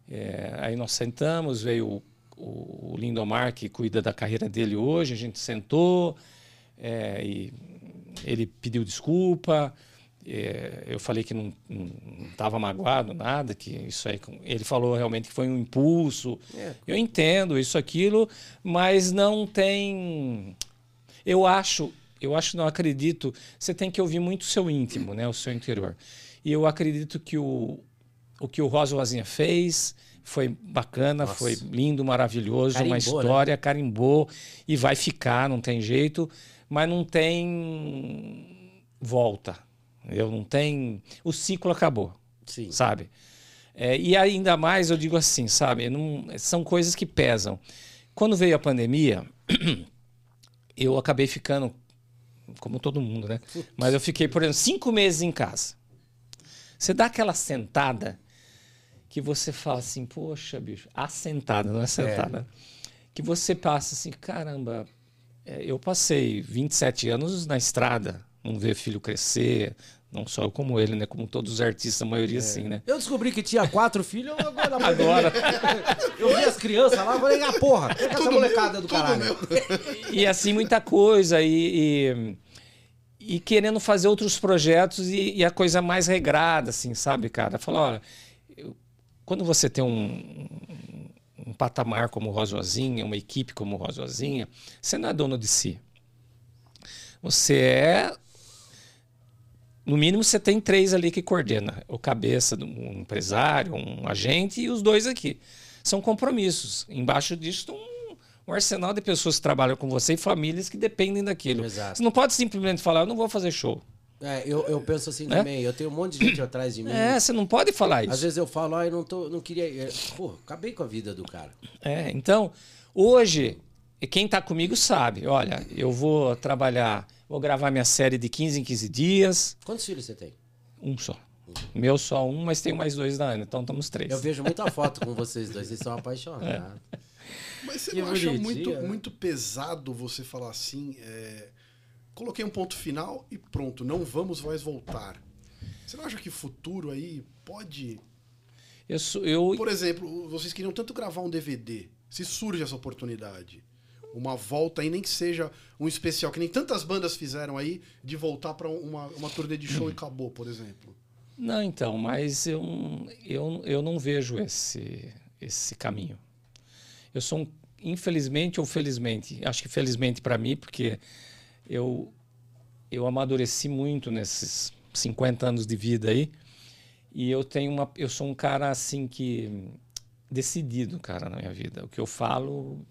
É, aí nós sentamos, veio o, o Lindomar, que cuida da carreira dele hoje, a gente sentou, é, e ele pediu desculpa. É, eu falei que não estava magoado, nada, que isso aí. Ele falou realmente que foi um impulso. É. Eu entendo isso, aquilo, mas não tem. Eu acho, eu acho, não acredito. Você tem que ouvir muito o seu íntimo, né? O seu interior. E eu acredito que o, o que o Rosa Rosinha fez foi bacana, Nossa. foi lindo, maravilhoso, Carimbou, uma né? história, carimbou e vai ficar, não tem jeito, mas não tem volta. Eu não tem. O ciclo acabou Sim. sabe? É, e ainda mais eu digo assim, sabe? Não- são coisas que pesam. Quando veio a pandemia, eu acabei ficando, como todo mundo, né? Mas eu fiquei, por exemplo, cinco meses em casa. Você dá aquela sentada que você fala assim, poxa, bicho, assentada, não é sentada. Que você passa assim, caramba, é, eu passei 27 anos na estrada, não ver filho crescer, Não só eu como ele, né? Como todos os artistas, a maioria sim, né? Eu descobri que tinha quatro filhos agora. Agora. Eu vi as crianças lá, eu falei, ah, porra, que é essa molecada do caralho? E assim, muita coisa. E, e, e querendo fazer outros projetos e, e a coisa mais regrada, assim, sabe, cara? Falar, olha, eu- quando você tem um, um patamar como o Rosozinha, uma equipe como o Rosozinha, você não é dono de si. Você é. No mínimo, você tem três ali que coordena: o cabeça, do- um empresário, um agente e os dois aqui. São compromissos. Embaixo disso tem um, um arsenal de pessoas que trabalham com você e famílias que dependem daquilo. Exato. Você não pode simplesmente falar, eu não vou fazer show. É, eu, eu penso assim Né? também, eu tenho um monte de gente atrás de mim. É, você não pode falar isso. Às vezes eu falo, ah, eu não, tô, não queria. é, Pô, acabei com a vida do cara. É, então, hoje, quem está comigo sabe, olha, eu vou trabalhar, vou gravar minha série de 15 em 15 dias, Quantos filhos você tem? um só. Meu só um, mas tenho mais dois da Ana, então estamos três. Eu vejo muita foto com vocês dois, vocês são apaixonados. Mas você Que não acha muito, né? muito pesado você falar assim, é, coloquei um ponto final e pronto, não vamos mais voltar. Você não acha que futuro aí pode... Eu, sou- eu, Por exemplo, vocês queriam tanto gravar um DVD, se surge essa oportunidade, uma volta aí, nem que seja um especial, que nem tantas bandas fizeram aí, de voltar pra uma, uma turnê de show e acabou, por exemplo. Não, então, mas eu, eu, eu não vejo esse, esse caminho. Eu sou, um, infelizmente ou felizmente, acho que felizmente para mim, porque eu, eu amadureci muito nesses 50 anos de vida aí, e eu tenho uma, eu sou um cara assim que decidido, cara, na minha vida. O que eu falo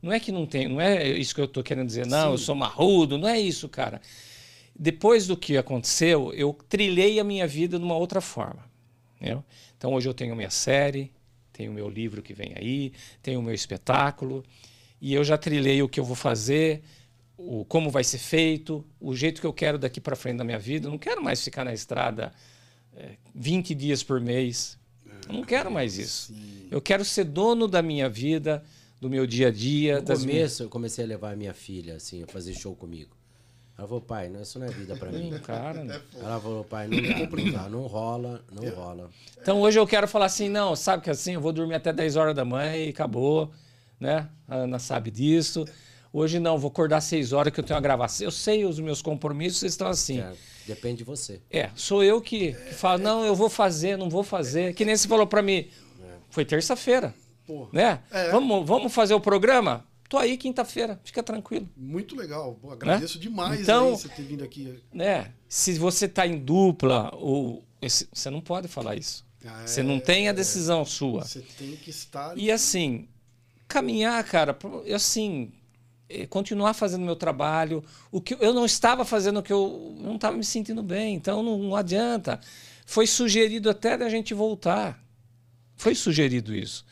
não é que não tem, não é isso que eu estou querendo dizer, não, eu sou marrudo, não é isso, cara. Depois do que aconteceu, eu trilhei a minha vida de uma outra forma. entendeu? Então hoje eu tenho minha série, tenho meu livro que vem aí, tenho o meu espetáculo, e eu já trilhei o que eu vou fazer, o como vai ser feito, o jeito que eu quero daqui para frente da minha vida. Eu não quero mais ficar na estrada é, 20 dias por mês. Eu não quero mais isso. Eu quero ser dono da minha vida, do meu dia a dia. No das minhas- começo, eu comecei a levar a minha filha, assim, a fazer show comigo. Ela falou, pai, não, isso não é vida pra mim. Cara? Ela falou, pai, não dá, não dá, não rola, não rola. Então hoje eu quero falar assim, não, sabe que assim, eu vou dormir até 10 horas da manhã e acabou, né? A Ana sabe disso. Hoje não, vou acordar 6 horas que eu tenho uma gravação. Eu sei os meus compromissos estão assim. É, depende de você. É, sou eu que, que falo, não, eu vou fazer, não vou fazer. Que nem você falou pra mim, foi terça-feira, Pô, né? É. Vamos, vamos fazer o programa? Tô aí quinta-feira, fica tranquilo. muito legal. Pô, agradeço demais Então- aí você ter vindo aqui. né? Se você tá em dupla, ou esse- você não pode falar isso. Ah, Você é, não tem a decisão sua. Você tem que estar. E assim, caminhar, cara, assim, eh, continuar fazendo meu trabalho. O que eu não estava fazendo o que eu não estava me sentindo bem, então não, não adianta. Foi sugerido até da gente voltar. Foi sugerido isso.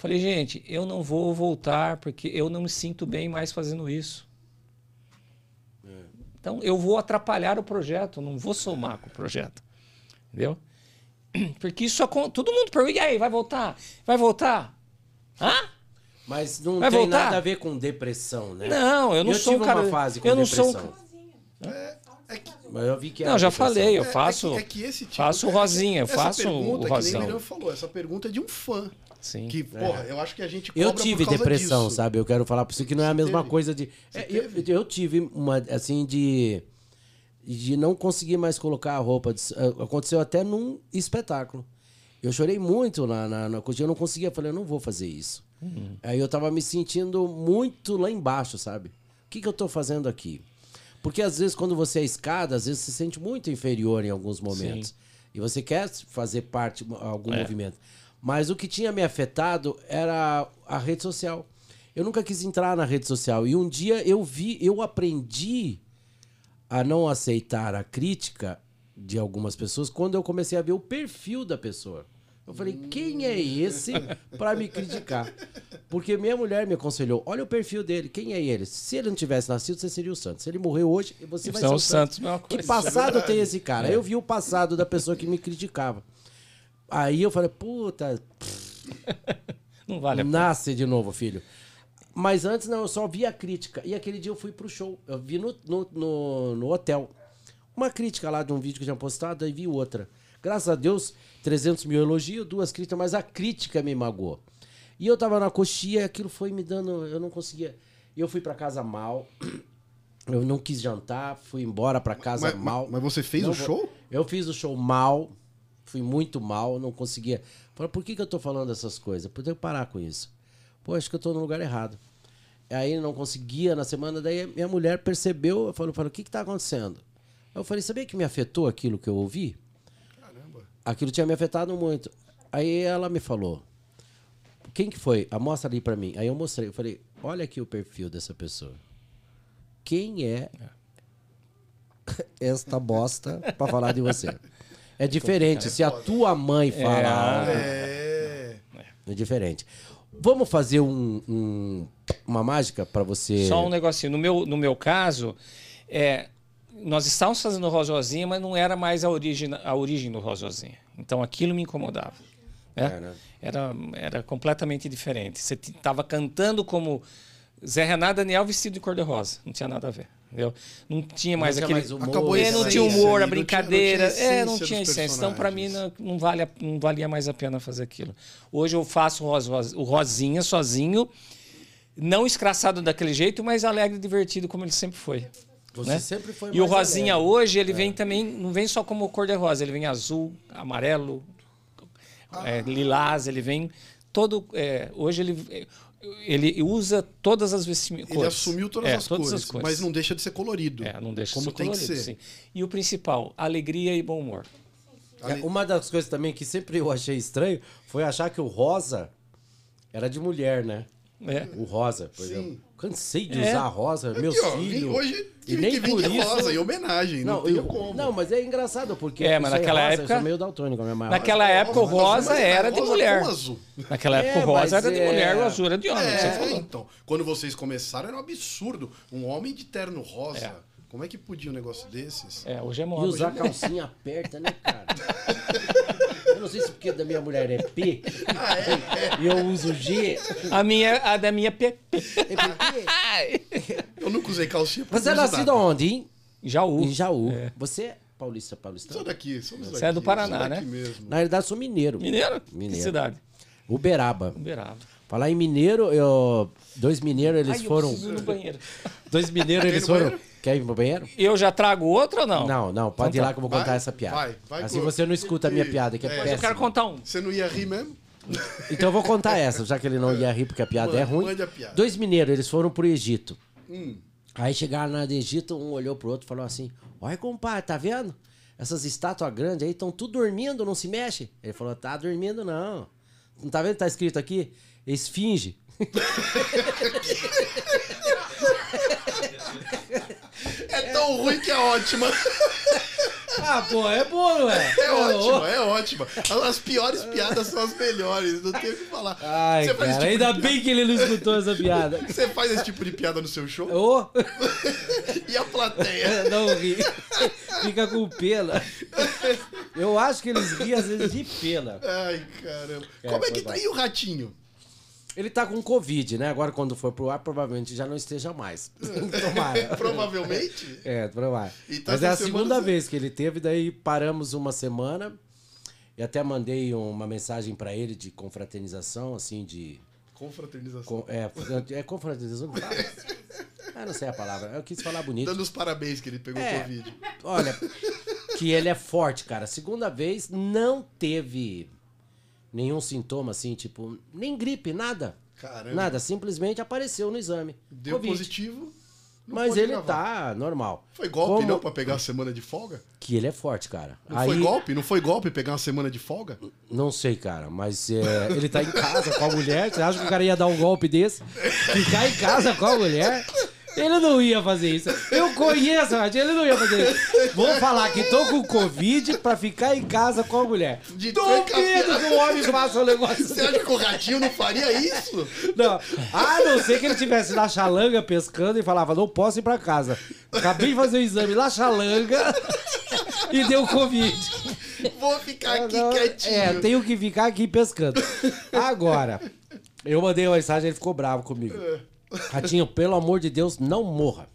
Falei, gente, eu não vou voltar porque eu não me sinto bem mais fazendo isso. Então eu vou atrapalhar o projeto, não vou somar com o projeto. Entendeu? Porque isso acon- todo mundo pergunta, e aí, vai voltar? Vai voltar? Hã? Mas não Vai tem voltar? nada a ver com depressão, né? Não, eu não eu sou tive um cara. uma fase com eu não sou um depressão. É que, Mas eu vi que Não, era já falei, eu é- faço. É que, é que esse tipo, faço o é- rosinha, eu essa faço pergunta, o que nem rosão. o Miriam falou, essa pergunta é de um fã. Sim. Que, porra, eu acho que a gente Eu tive por causa depressão, disso. sabe? Eu quero falar pra você que não é a mesma teve? coisa de. É, eu, eu tive uma, assim, de. De não conseguir mais colocar a roupa. de- Aconteceu até num espetáculo. Eu chorei muito na, na, na coisa, eu não conseguia. Eu falei, eu não vou fazer isso. Uhum. Aí eu tava me sentindo muito lá embaixo, sabe? O que, que eu tô fazendo aqui? Porque às vezes, quando você é escada, às vezes você se sente muito inferior em alguns momentos. E você quer fazer parte de algum É. movimento. Mas o que tinha me afetado era a rede social. Eu nunca quis entrar na rede social. E um dia eu vi, eu aprendi a não aceitar a crítica de algumas pessoas quando eu comecei a ver o perfil da pessoa. Eu falei, quem é esse para me criticar? Porque minha mulher me aconselhou, olha o perfil dele, quem é ele? Se ele não tivesse nascido, você seria o Santos. Se ele morreu hoje, você vai São ser o os Santos. Santos, mesma Que passado tem esse cara? Eu vi o passado da pessoa que me criticava. Aí eu falei, puta, Não vale a pena. nasce de novo, filho. Mas antes não, eu só via a crítica. E aquele dia eu fui pro show. Eu vi no, no, no, no hotel. uma crítica lá de um vídeo que eu tinha postado, aí vi outra. Graças a Deus, 300 mil elogios, duas críticas, mas a crítica me magoou. E eu tava na coxinha e aquilo foi me dando. Eu não conseguia. Eu fui pra casa mal. Eu não quis jantar, fui embora pra casa Mas, mal. mas você fez Não o show? Eu fiz o show mal, fui muito mal, não conseguia. Falei, por que, que eu tô falando essas coisas? Eu tenho que parar com isso. Pô, acho que eu tô no lugar errado. Aí não conseguia na semana, daí minha mulher percebeu, eu falei, falei, o que que tá acontecendo? Eu falei, sabia que me afetou aquilo que eu ouvi? Aquilo tinha me afetado muito. Aí ela me falou, quem que foi? Ah, mostra ali pra mim. Aí eu mostrei, eu falei, olha aqui o perfil dessa pessoa. Quem é esta bosta pra falar de você? É diferente. Se a tua mãe fala algo, É. é diferente. Vamos fazer um- um- uma mágica pra você. Só um negocinho. No meu, no meu caso, é, nós estávamos fazendo o Rosozinha, mas não era mais a origem, a origem do Rosozinha. Então aquilo me incomodava. né? É, né? Era, era completamente diferente. Você estava cantando como Zé Renato Daniel vestido de cor-de-rosa. Não tinha nada a ver. Entendeu? Não tinha mais tinha aquele. mais humor, a É, não tinha humor, a não brincadeira. tinha- não tinha é, não tinha essência. Então, para mim, não, não, vale, não valia mais a pena fazer aquilo. Hoje eu faço o Rosinha sozinho, não escraçado daquele jeito, mas alegre e divertido, como ele sempre foi. Você né? sempre foi E o Rosinha alegre. hoje, ele vem também, não vem só como cor de rosa, ele vem azul, amarelo, é, lilás, ele vem todo. é, hoje ele, é, ele usa todas as vestimentas. Ele assumiu todas, é, as, cores, as cores. mas não deixa de ser colorido. É, não deixa de como ser tem colorido, que ser. sim. E o principal, alegria e bom humor. É, Uma das coisas também que sempre eu achei estranho foi achar que o rosa era de mulher, né? É. O rosa, por Sim. exemplo. Cansei de É. usar rosa, meus ó, vim- filhos. hoje e nem que vir por de isso. rosa, em homenagem. Não, Não, tem eu- como. não, mas é engraçado, porque. É, mas naquela rosa, época- Eu sou meio daltônico, minha mãe. Naquela época o rosa mas era de rosa mulher. azul. Naquela época É, o rosa era de é- mulher, o azul era de homem. você É, falou. então. Quando vocês começaram era um absurdo. Um homem de terno rosa. É. Como é que podia um negócio desses? É, hoje é E moda. usar calcinha aperta, né, cara? eu não sei se porque da minha mulher é P Ah, e eu uso G. A minha, a da minha PP. É PP. Eu nunca usei calcinha pra Você é nascido onde, hein? Jaú. Em Jaú. É. Você é paulista, paulista? Sou daqui, somos daqui. Você é do Paraná, sou daqui né? mesmo. Na realidade, sou mineiro. Mineiro? Mineiro. Que cidade? Uberaba. Uberaba. Falar em mineiro, eu... dois mineiros, eles Ai, eu foram. no banheiro. Dois mineiros, eles foram. banheiro? Quer ir pro banheiro? Eu já trago outro ou não? Não, não, pode Então ir lá tá. que eu vou Vai, contar essa piada. vai, vai assim você não escuta a minha piada, que é, É. péssima. Eu quero contar um. Você não ia rir mesmo? Então eu vou contar essa, já que ele não ia rir porque a piada é Mande- ruim. piada. Dois mineiros, eles foram pro Egito. Hum. Aí chegaram lá no Egito, um olhou pro outro e falou assim: Olha, compadre, tá vendo? Essas estátuas grandes aí estão tudo dormindo, não se mexe. Ele falou: Tá dormindo, não. Não tá vendo? Tá escrito aqui? Esfinge. É tão ruim que é ótima. Ah, pô, é bom, não é? É ótima, é ótima. As piores piadas são as melhores, não tem o que falar. Ai, Você cara, tipo ainda bem que ele não escutou essa piada. Você faz esse tipo de piada no seu show? Ô, E a plateia? não ri. Fica com pena. Eu acho que eles riem às vezes de pena. Ai, caramba. É, Como é que tá bom. aí o ratinho? Ele tá com Covid, né? Agora, quando for pro ar, provavelmente já não esteja mais. Tomara. Provavelmente. É, provavelmente. Tá Mas é a segunda você- vez que ele teve, daí paramos uma semana. E até mandei uma mensagem pra ele de confraternização, assim, de. Confraternização. com- é, é confraternização que fala? Ah, não sei a palavra. Eu quis falar bonito. Dando os parabéns que ele pegou É. Covid. Olha, que ele é forte, cara. Segunda vez, não teve nenhum sintoma, assim, tipo, nem gripe, nada. Caramba. Nada, simplesmente apareceu no exame. Deu Covid. positivo. Mas ele gravar. tá normal. Foi golpe, Como não, pra pegar a semana de folga? Que ele é forte, cara. Não Aí, foi golpe? Não foi golpe pegar uma semana de folga? Não sei, cara, mas é, ele tá em casa com a mulher. Você acha que o cara ia dar um golpe desse? Ficar em casa com a mulher? Ele não ia fazer isso. Eu conheço, Ratinho, ele não ia fazer isso. Vou falar que tô com Covid pra ficar em casa com a mulher. De Duvido tranca- que um homem faça um negócio Você acha que o ratinho não faria isso? Não. A não ser que ele estivesse na xalanga pescando e falava, não posso ir pra casa. Acabei de fazer o exame na xalanga e deu Covid. Vou ficar aqui Não, quietinho. É, tenho que ficar aqui pescando. Agora, eu mandei uma mensagem, ele ficou bravo comigo. Ratinho, pelo amor de Deus, não morra.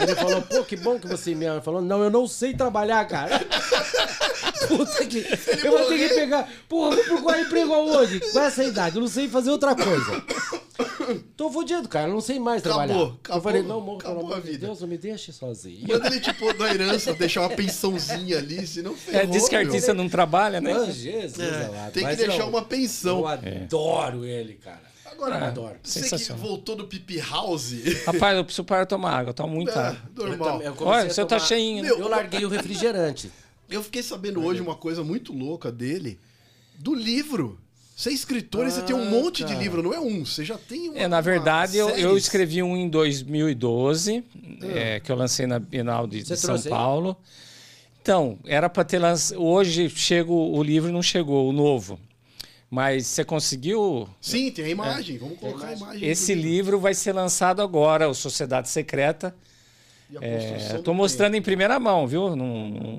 Ele falou, pô, que bom que você me ama. Ele falou, não, eu não sei trabalhar, cara. Puta que. Eu vou ter que pegar. Porra, vou procurar emprego aonde? Com essa idade, eu não sei fazer outra coisa. Tô fudido, cara, eu não sei mais trabalhar. Acabou, acabou, eu falei, não, morro, pelo acabou a amor de. Deus, não me deixe sozinho. Manda ele, tipo, da herança, deixar uma pensãozinha ali, senão ferrou, É, diz que meu. artista não trabalha, né? Ah, Jesus, É, amado. tem que Mas deixar eu- uma pensão. Eu adoro ele, cara. Agora, Eu adoro. você que Sensacional. voltou do Pipi House, Rapaz, eu preciso parar de tomar água, eu tomo muita é, água. Eu normal. também- eu comecei Olha, você tá tomar- cheinho, né? Meu, Eu larguei o refrigerante. Eu fiquei sabendo hoje uma coisa muito louca dele, do livro. Você é escritor e você tem um Ah, monte de cara. livro, não é um, você já tem uma, É, na verdade, eu, eu escrevi um em 2012, é, que eu lancei na Bienal de, de São? Paulo. Então, era para ter lançado. Hoje chega o o livro, não chegou, o novo. Mas você conseguiu. Sim, tem a imagem, vamos colocar a imagem. É. Esse livro vai ser lançado agora, o Sociedade Secreta. E a É, construção eu tô do mostrando em primeira mão, viu? Não, não,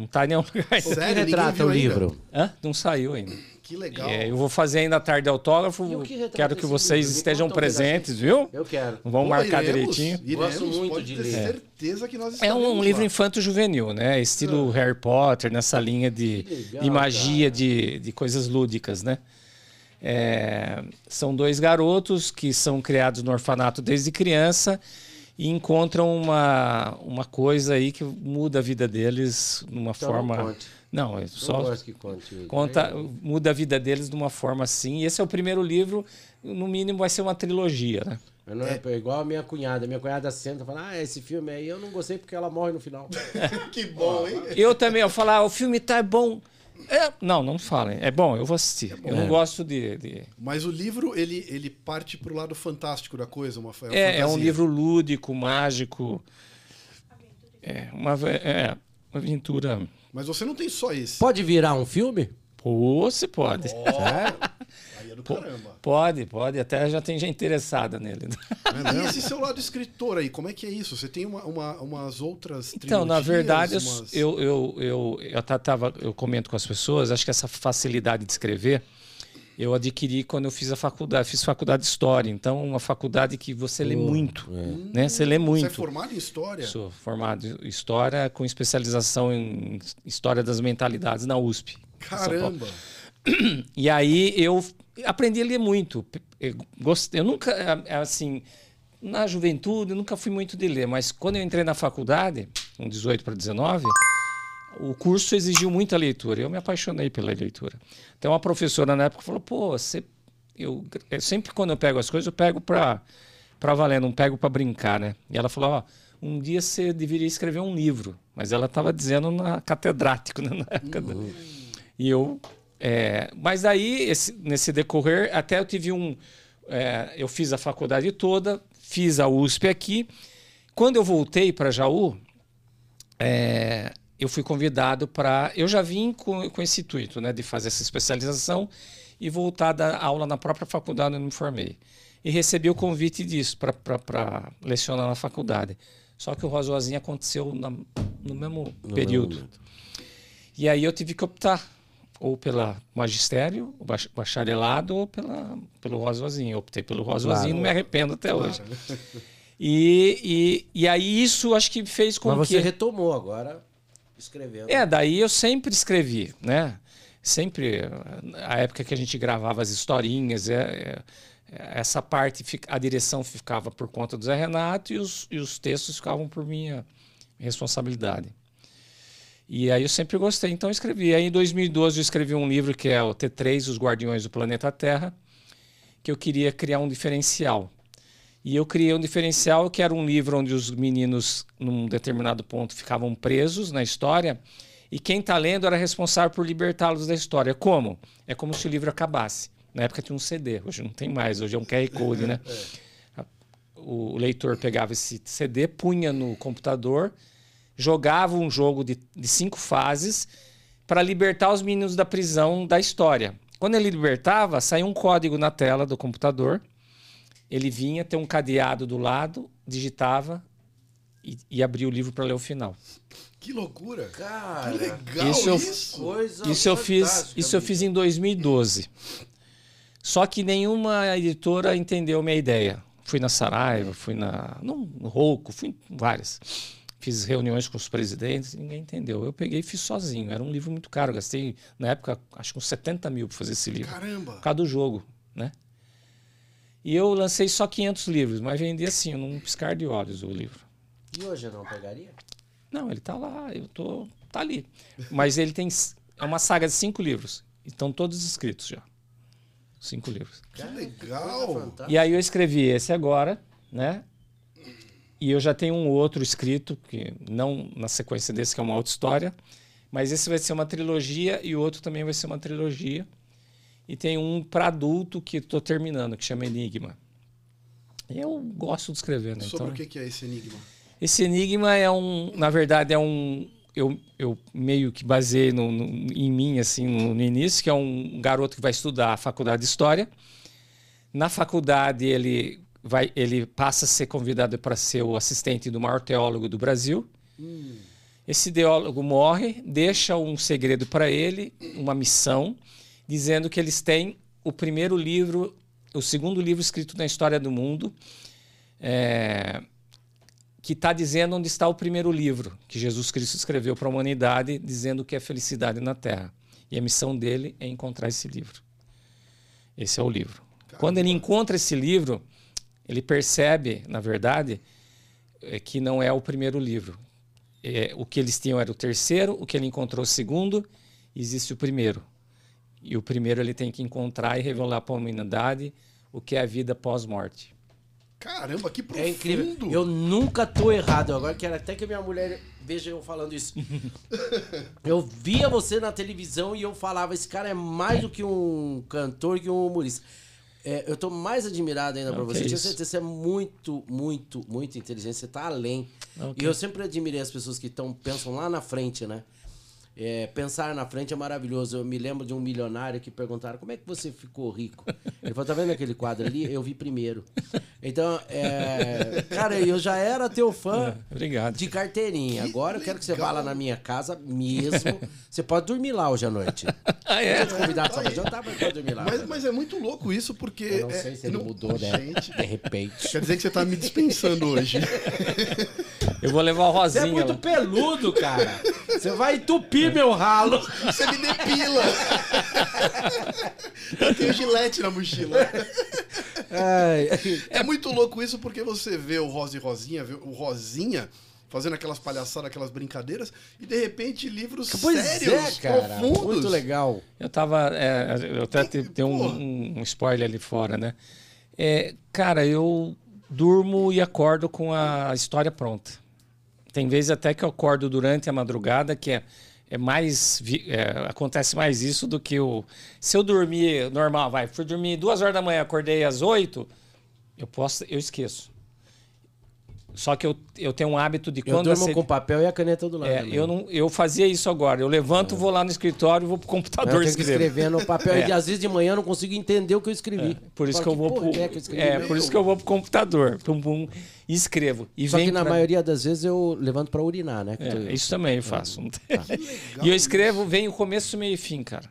não tá em nenhum lugar. Sério, retrata o livro? Hã? Não saiu ainda. Que legal. É, eu vou fazer ainda a tarde de autógrafo. E que Quero que vocês livro? Estejam presentes, viu? Eu quero. Vamos Pô, marcar iremos, direitinho. Iremos, Gosto muito pode de ter ler. certeza que nós É um livro infanto-juvenil, né? Estilo Harry Potter, nessa linha de, legal, de magia, de, de coisas lúdicas, né? É, são dois garotos que são criados no orfanato desde criança e encontram uma, uma coisa aí que muda a vida deles de uma Então forma. Não, é só gosto que conte. conta, muda a vida deles de uma forma assim. E esse é o primeiro livro, no mínimo vai ser uma trilogia, né? Eu não é. igual a minha cunhada. Minha cunhada senta e fala: Ah, esse filme aí eu não gostei porque ela morre no final. que bom, hein? Eu também, eu falar, ah, o filme tá bom. É, não, não falem. É bom, eu vou assistir. Eu não É. gosto de. de- Mas o livro, ele, ele parte pro lado fantástico da coisa, uma uma É, é um livro lúdico, mágico. É uma, é, uma aventura. Mas você não tem só esse. Pode virar um filme? Pô, você pode. Sério? Aí é do caramba. Pode, pode. Até já tem gente interessada nele. E esse seu lado escritor aí, como é que é isso? Você tem uma, uma- umas outras Então, na verdade, eu, umas- eu, eu, eu, eu, até tava, eu comento com as pessoas, acho que essa facilidade de escrever eu adquiri quando eu fiz a faculdade, fiz faculdade de História. Então, uma faculdade que você lê muito, né? Você lê Você muito. é formado em História? Sou formado em História com especialização em História das Mentalidades na USP. Caramba! E aí eu aprendi a ler muito. Eu, gostei, eu nunca, é, assim, na juventude, eu nunca fui muito de ler, mas quando eu entrei na faculdade, com 18 para 19, o curso exigiu muita leitura. Eu me apaixonei pela leitura. Então, uma professora na época falou: pô, você. Eu, eu sempre quando eu pego as coisas, eu pego para para valer, não pego para brincar, né? E ela falou: ó, um dia você deveria escrever um livro. Mas ela estava dizendo na catedrático, né? Na época da- e eu. é, mas daí, esse- nesse decorrer, até eu tive um. é, eu fiz a faculdade toda, fiz a USP aqui. Quando eu voltei para Jaú, é, eu fui convidado para. Eu já vim com, com esse intuito, né, de fazer essa especialização e voltar a dar aula na própria faculdade onde me formei. E recebi o convite disso para lecionar na faculdade. Só que o Rosozinho aconteceu na- no mesmo período. momento. E aí eu tive que optar ou pela magistério, bacharelado, ou pela, pelo Rosozinho. Eu optei pelo Rosozinho e não me arrependo até hoje. E, e, e aí isso acho que fez com Mas que... você retomou agora, escrevendo. É, daí eu sempre escrevi, né? Sempre, a época que a gente gravava as historinhas, é, é, essa parte, a direção ficava por conta do Zé Renato e os, e os textos ficavam por minha responsabilidade. E aí eu sempre gostei, então eu escrevi. Aí em 2012 eu escrevi um livro que é o T3, Os Guardiões do Planeta Terra, que eu queria criar um diferencial. E eu criei um diferencial que era um livro onde os meninos, num determinado ponto, ficavam presos na história e quem está lendo era responsável por libertá-los da história. Como? É como se o livro acabasse. Na época tinha um CD, hoje não tem mais, hoje é um QR Code, né? O leitor pegava esse CD, punha no computador, jogava um jogo de, de cinco fases para libertar os meninos da prisão da história. Quando ele libertava, saía um código na tela do computador ele vinha, tem um cadeado do lado, digitava e, e abria o livro para ler o final. Que loucura! Cara, Que legal Isso eu- isso! coisa Isso eu fiz, isso eu fiz em 2012. Só que nenhuma editora entendeu minha ideia. fui na Saraiva, fui na no, no Rouco, fui em várias. Fiz reuniões com os presidentes, ninguém entendeu. Eu peguei e fiz sozinho. Era um livro muito caro. Gastei, na época, acho que uns 70 mil para fazer esse livro. Caramba! Por causa do jogo, né? E eu lancei só 500 livros, mas vendi assim, num piscar de olhos o livro. E hoje eu não pegaria? Não, ele tá lá, eu tô. tá ali. Mas ele tem. É uma saga de cinco livros. E Estão todos escritos já. Cinco livros. Que legal. E aí eu escrevi esse agora, né? E eu já tenho um outro escrito, que não na sequência desse, que é uma outra história. Mas esse vai ser uma trilogia e o outro também vai ser uma trilogia. E tem um para adulto que estou terminando, que chama Enigma. Eu gosto de escrever, né? Sobre Então, o que é esse enigma? esse enigma é um, na verdade, é um. Eu, eu meio que baseei no, no- em mim, assim, no, no início, que é um garoto que vai estudar a faculdade de História. Na faculdade, ele, vai, ele passa a ser convidado para ser o assistente do maior teólogo do Brasil. Esse teólogo morre, deixa um segredo para ele, uma missão, dizendo que eles têm o primeiro livro, o segundo livro escrito na história do mundo. É, que está dizendo onde está o primeiro livro que Jesus Cristo escreveu para a humanidade, dizendo que é felicidade na Terra. E a missão dele é encontrar esse livro. Esse é o livro. Quando ele encontra esse livro, ele percebe, na verdade, é, que não é o primeiro livro. É, o que eles tinham era o terceiro, o que ele encontrou o segundo, existe o primeiro. E o primeiro ele tem que encontrar e revelar para a humanidade o que é a vida pós-morte. Caramba, que profundo. É incrível. Eu nunca tô errado. Agora quero até que minha mulher veja eu falando isso. eu via você na televisão e eu falava: esse cara é mais do que um cantor, que um humorista. É, eu tô mais admirado ainda que você. Tinha isso. certeza, você é muito, muito, muito inteligente. Você tá além. Não, E eu sempre admirei as pessoas que tão, pensam lá na frente, né? É, pensar na frente é maravilhoso. Eu me lembro de um milionário que perguntaram como é que você ficou rico. Ele falou: tá vendo aquele quadro ali? Eu vi primeiro. Então, é, cara, eu já era teu fã Obrigado. de carteirinha. Que Agora eu quero que você vá lá na minha casa mesmo. Você pode dormir lá hoje à noite. Ah, é? Eu te convidar só pra jantar, mas pode dormir lá. Mas, mas é muito louco isso, porque. eu não é- sei se ele não- mudou, né? Gente, De repente. quer dizer que você tá me dispensando hoje. Eu vou levar o Você é Rosinha. muito lá. peludo, cara. Você vai entupir meu ralo. Você me depila. Eu tenho gilete na mochila. Ai, É muito louco isso porque você vê o Rosa e Rosinha, vê o Rosinha fazendo aquelas palhaçadas, aquelas brincadeiras, e de repente livros Pois sérios, é, cara. profundos. Muito legal. Eu tava. é, eu até te- tenho um, um- um spoiler ali fora, né? É, cara, eu durmo e acordo com a história pronta. Tem vezes até que eu acordo durante a madrugada, que é, é mais. é, acontece mais isso do que o. Se eu dormir normal, vai, fui dormir duas horas da manhã, acordei às oito, eu posso. Eu esqueço. Só que eu, eu tenho um hábito de Eu quando durmo você- com o papel e a caneta do lado. é, também. eu, não, eu fazia isso agora. Eu levanto, vou lá no escritório, vou pro Eu computador tenho que escrever. escrever no papel É. e às vezes de manhã eu não consigo entender o que eu escrevi. Por isso que eu vou pro, é eu é, por isso que eu vou pro computador, pum, pum, e escrevo. E Só vem que na pra- maioria das vezes eu levanto pra urinar, né? É, eu- isso também eu faço. Tá. e eu escrevo, vem o começo, meio e fim, cara.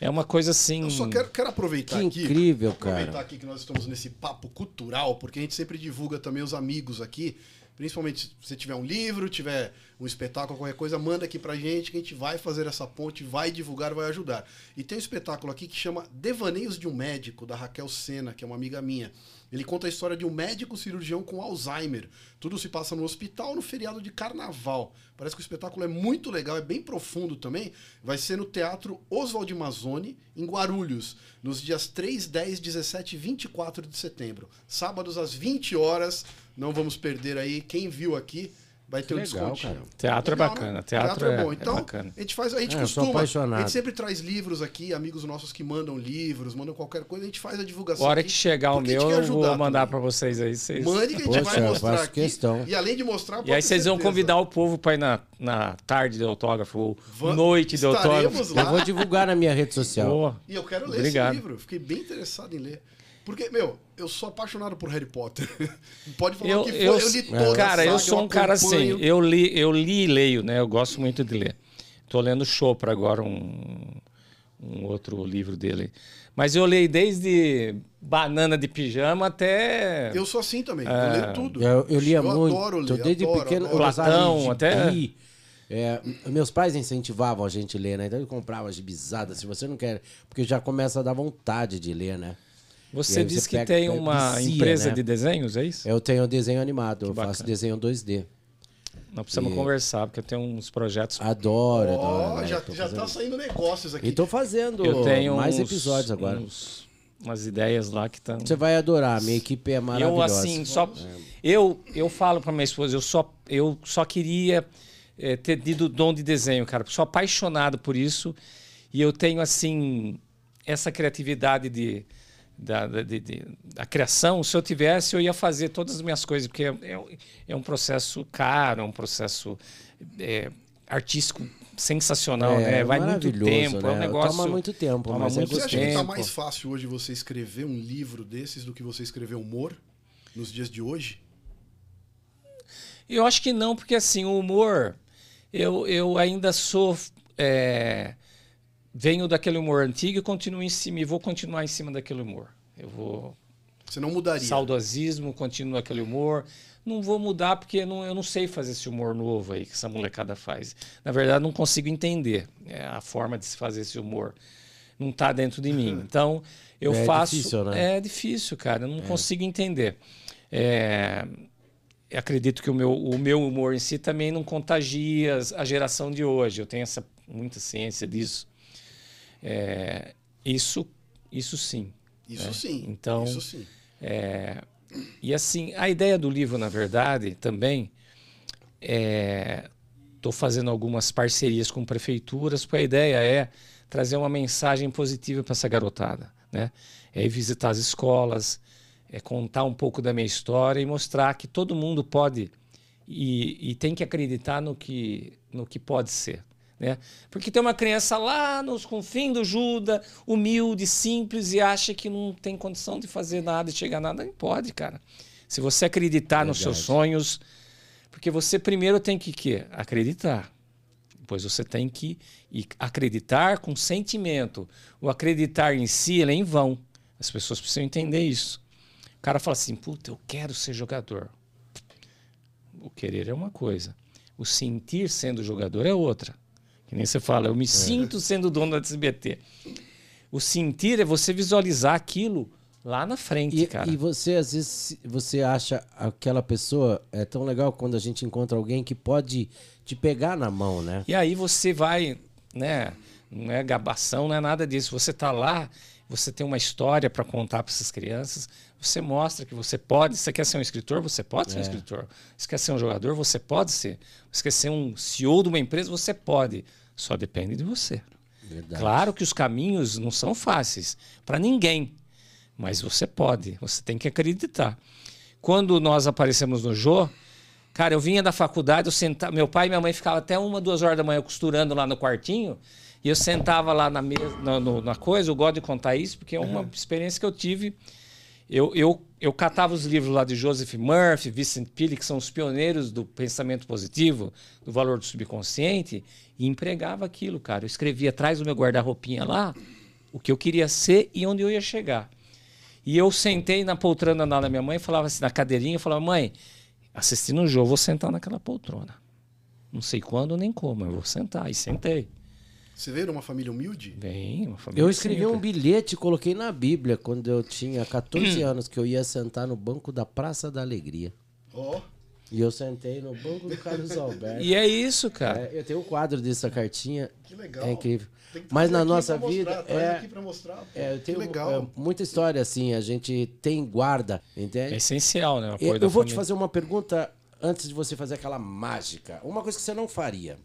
É uma coisa assim. Eu só quero, quero aproveitar Que aqui. incrível, aproveitar cara. aqui que nós estamos nesse papo cultural, porque a gente sempre divulga também os amigos aqui. Principalmente se você tiver um livro, tiver um espetáculo, qualquer coisa, manda aqui pra gente que a gente vai fazer essa ponte, vai divulgar, vai ajudar. E tem um espetáculo aqui que chama Devaneios de um Médico, da Raquel Sena, que é uma amiga minha. Ele conta a história de um médico cirurgião com Alzheimer. Tudo se passa no hospital no feriado de carnaval. Parece que o espetáculo é muito legal, é bem profundo também. Vai ser no Teatro Oswald Mazzoni, em Guarulhos, nos dias 3, 10, 17 e 24 de setembro. Sábados às 20 horas. Não vamos perder aí. Quem viu aqui vai ter um Legal, descontinho. cara. Teatro é Legal, bacana, né? teatro é- bom. é Então, bacana. a gente faz, a gente É, eu sou costuma, a gente sempre traz livros aqui, amigos nossos que mandam livros, mandam qualquer coisa, a gente faz a divulgação A hora aqui, que chegar o meu, eu vou mandar pra vocês aí. Vocês... Mande que a gente Poxa, vai mostrar aqui. questão. E além de mostrar, E aí vocês vão certeza. convidar o povo pra ir na, na tarde de autógrafo, ou Va- noite de autógrafo. lá. Eu vou divulgar na minha rede social. Boa. E eu quero ler Obrigado. esse livro. Fiquei bem interessado em ler. Porque, meu, eu sou apaixonado por Harry Potter. Pode falar Eu, o que for, eu, eu, li toda a cara, eu saga, sou um cara assim, eu li, eu li e leio, né? Eu gosto muito de ler. Tô lendo Chopra agora, um, um outro livro dele. Mas eu leio desde Banana de Pijama até. Eu sou assim também, eu É. leio tudo. Eu, eu lia Eu muito. adoro ler, desde adoro, pequeno, adoro. eu Platão, até- gibi. É, meus pais incentivavam a gente a ler, né? Então eu comprava gibizada. Se você não quer. Porque já começa a dar vontade de ler, né? E Você disse você que pega- tem pega- uma vicia, empresa né? de desenhos, é isso? Eu tenho desenho animado, eu faço desenho 2D. Nós precisamos conversar, porque eu tenho uns projetos. Adoro, adoro. né? já, já tá saindo negócios aqui. E tô fazendo Eu tenho mais uns- episódios agora. uns- umas ideias lá que estão. Você vai adorar, minha equipe é Eu maravilhosa. assim, só eu eu falo para minha esposa, eu só eu só queria eh, ter tido dom de desenho, cara. Sou apaixonado por isso e eu tenho assim essa criatividade de da, da, de- de- da criação, se eu tivesse, eu ia fazer todas as minhas coisas, porque é, é- é um processo caro, é um processo é, artístico sensacional, né? Vai muito tempo, é um né? negócio... Toma muito tempo, toma mas é muito Você acha que tá mais fácil hoje você escrever um livro desses do que você escrever humor nos dias de hoje? Eu acho que não, porque assim, o humor, eu, eu ainda sou. é, venho daquele humor antigo e continuo em cima, e vou continuar em cima daquele humor. Eu vou. Você não mudaria. Saudosismo, continuo aquele humor. Não vou mudar porque não, eu não sei fazer esse humor novo aí que essa molecada faz. Na verdade, não consigo entender é, a forma de se fazer esse humor. Não está dentro de mim. Então, eu É faço. difícil, né? É difícil, cara. Eu não consigo entender. É, acredito que o meu, o meu humor em si também não contagia a geração de hoje. Eu tenho essa, muita ciência disso. É, isso, isso sim. Isso sim. Então- Isso sim. É, e assim, a ideia do livro, na verdade, também estou fazendo algumas parcerias com prefeituras, porque a ideia é trazer uma mensagem positiva para essa garotada, né? É ir visitar as escolas, é contar um pouco da minha história e mostrar que todo mundo pode e, e tem que acreditar no que, no que pode ser. Né? Porque tem uma criança lá nos confins do Juda, humilde, simples, e acha que não tem condição de fazer nada, de chegar a nada. Não pode, cara. Se você acreditar nos seus Verdade. sonhos, porque você primeiro tem que quê? acreditar. Depois você tem que acreditar com sentimento. O acreditar em si é em vão. As pessoas precisam entender isso. O cara fala assim: puta, eu quero ser jogador. O querer é uma coisa. O sentir sendo jogador é outra. Que nem você fala, eu me sinto sendo dono da SBT. O sentir é você visualizar aquilo lá na frente, E, cara. e você, às vezes, você acha aquela pessoa é tão legal quando a gente encontra alguém que pode te pegar na mão, né? E aí você vai, né? Não é gabação, não é nada disso. Você tá lá, você tem uma história para contar para essas crianças. Você mostra que você pode. Você quer ser um escritor, você pode ser um escritor. Você quer ser um jogador, você pode ser. Você quer ser um CEO de uma empresa, você pode. Só depende de você. Verdade. Claro que os caminhos não são fáceis para ninguém, mas você pode, você tem que acreditar. Quando nós aparecemos no Jô, cara, eu vinha da faculdade, eu sentava, meu pai e minha mãe ficavam até uma, duas horas da manhã costurando lá no quartinho, e eu sentava lá na mesa, na, no- na coisa, eu gosto de contar isso, porque é uma experiência que eu tive. Eu, eu, eu catava os livros lá de Joseph Murphy, Vincent Peale, que são os pioneiros do pensamento positivo, do valor do subconsciente, e empregava aquilo, cara. Eu escrevia atrás do meu guarda-roupinha lá o que eu queria ser e onde eu ia chegar. E eu sentei na poltrona lá da minha mãe, falava assim, na cadeirinha, eu falava, mãe, assistindo o jogo, eu vou sentar naquela poltrona. Não sei quando nem como, eu vou sentar. E sentei. Você veio de uma família humilde? Bem, uma família Eu escrevi um simples. bilhete e coloquei na Bíblia quando eu tinha 14 anos que eu ia sentar no banco da Praça da Alegria. Ó. E eu sentei no banco do Carlos Alberto. E é isso, cara. É, eu tenho um quadro dessa cartinha. Que legal. É incrível. Mas na nossa pra vida mostrar, é, aqui pra mostrar. é, eu que tenho legal. é, muita história assim, a gente tem guarda, entende? É essencial, né? Eu, vou te família. fazer uma pergunta antes de você fazer aquela mágica. Uma coisa que você não faria.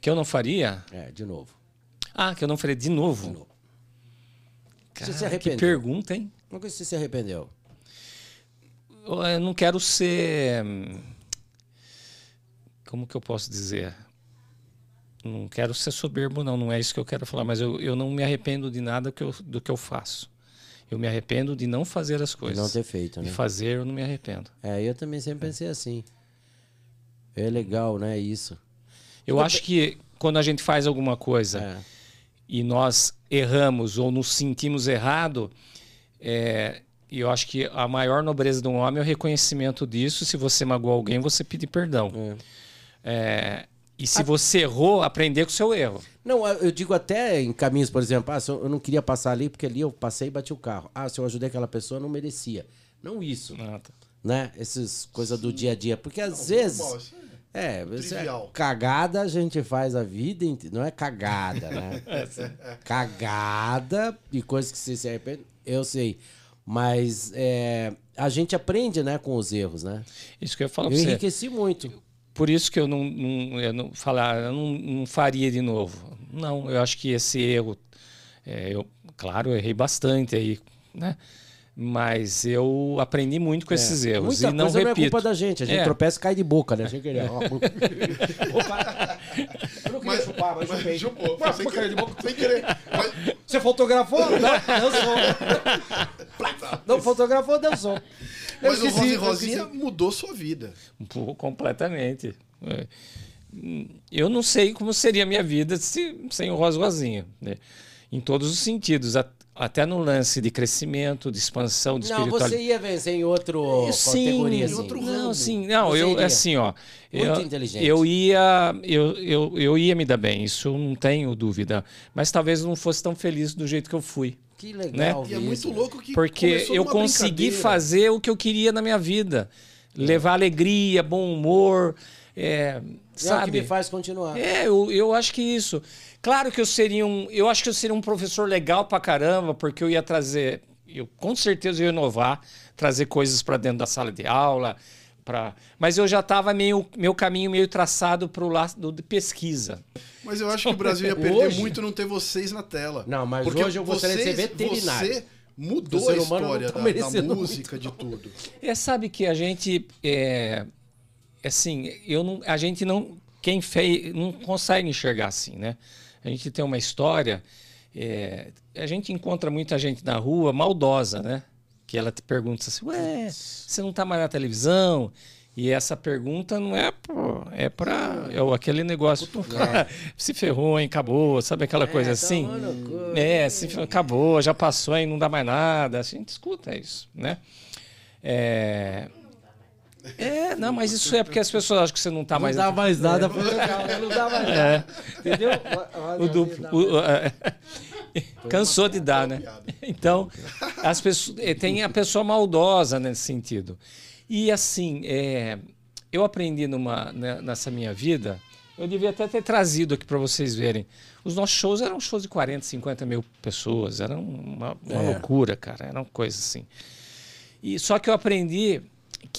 Que eu não faria? É, de novo. Ah, que eu não faria de novo. De novo. Cara, se que arrependeu? pergunta, hein? Uma coisa que você se arrependeu. Eu não quero ser. Como que eu posso dizer? Não quero ser soberbo, não. Não é isso que eu quero falar. Mas eu, eu não me arrependo de nada que eu- do que eu faço. Eu me arrependo de não fazer as De coisas. não ter feito, De né? fazer, eu não me arrependo. É, eu também sempre pensei assim. É legal, né? Isso. Eu acho que quando a gente faz alguma coisa É. e nós erramos ou nos sentimos errado, é, eu acho que a maior nobreza de um homem é o reconhecimento disso. Se você magoou alguém, você pedir perdão. É, e se você errou, aprender com o seu erro. Não, eu digo até em caminhos, por exemplo, ah, se eu não queria passar ali porque ali eu passei e bati o carro. Ah, se eu ajudei aquela pessoa, não merecia. Não isso, Ah, tá. né? Essas coisas do dia a dia. Porque às vezes. Bom, isso É, é Trivial. cagada a gente faz a vida inteira. Não é cagada, né? cagada e coisas que você se arrepende, eu sei. Mas é, a gente aprende, né, com os erros, né? Isso que eu falo Eu pra você. enriqueci muito. Por isso que eu não, não, eu não falar, eu não, não faria de novo. Não, eu acho que esse erro, é, eu, claro, eu errei bastante aí, né? Mas eu aprendi muito com esses erros É. Muita e não coisa não é repito. culpa da gente. A gente É. tropeça e cai de boca, né? Sem querer. Opa. Eu não queria chupar, mas Mas chupei. chupou, foi sem querer. Sem querer. Mas- Você fotografou? Não, deu som. Não fotografou, deu som. Eu Mas o esqueci, Rosa e eu Rosinha esqueci. mudou sua vida. Pô, completamente. É. Eu não sei como seria a minha vida se, sem o Rosa Rosinha, né? Em todos os sentidos, a- até no lance de crescimento, de expansão, de Não, espiritualidade. você ia vencer em outro Sim, categoria, em assim. outro não, ramo. sim, não, Você eu iria. assim, ó, Muito eu, inteligente. eu ia, eu, eu, eu ia me dar bem, isso eu não tenho dúvida, mas talvez eu não fosse tão feliz do jeito que eu fui, Que legal E é muito louco que porque eu consegui fazer o que eu queria na minha vida, levar alegria, bom humor, é, É o que sabe? me faz continuar. É, eu, eu acho que isso. Claro que eu seria um. Eu acho que eu seria um professor legal pra caramba, porque eu ia trazer. Eu com certeza ia inovar, trazer coisas pra dentro da sala de aula. Pra, mas eu já estava meio meu caminho meio traçado para o lado de pesquisa. Mas eu acho que o Brasil ia perder Hoje- muito não ter vocês na tela. Não, mas Porque hoje eu gostaria de ser veterinário. Você mudou a história tá da- da, música, de tudo. É, sabe que a gente é assim, eu não, a gente não quem fez não consegue enxergar assim, né? A gente tem uma história, é, a gente encontra muita gente na rua maldosa, né? Que ela te pergunta assim, ué, você não tá mais na televisão? E essa pergunta não é pô, é para é aquele negócio, se ferrou, hein, acabou, sabe aquela coisa assim? tomando cu. É, se ferrou, acabou, já passou, hein, não dá mais nada. A gente escuta isso, né? É, é, não, mas isso é porque as pessoas acham que você não tá Não mais. dá mais nada, foi legal, né? Não dá mais nada. Entendeu? O duplo. o- é, cansou de dar, né? Então, as pessoas, eh, tem a pessoa maldosa nesse sentido. E assim, é, eu aprendi numa, né, nessa minha vida, eu devia até ter trazido aqui para vocês verem. Os nossos shows eram shows de 40, 50 mil pessoas, era uma, uma É. loucura, cara, era uma coisa assim. E só que eu aprendi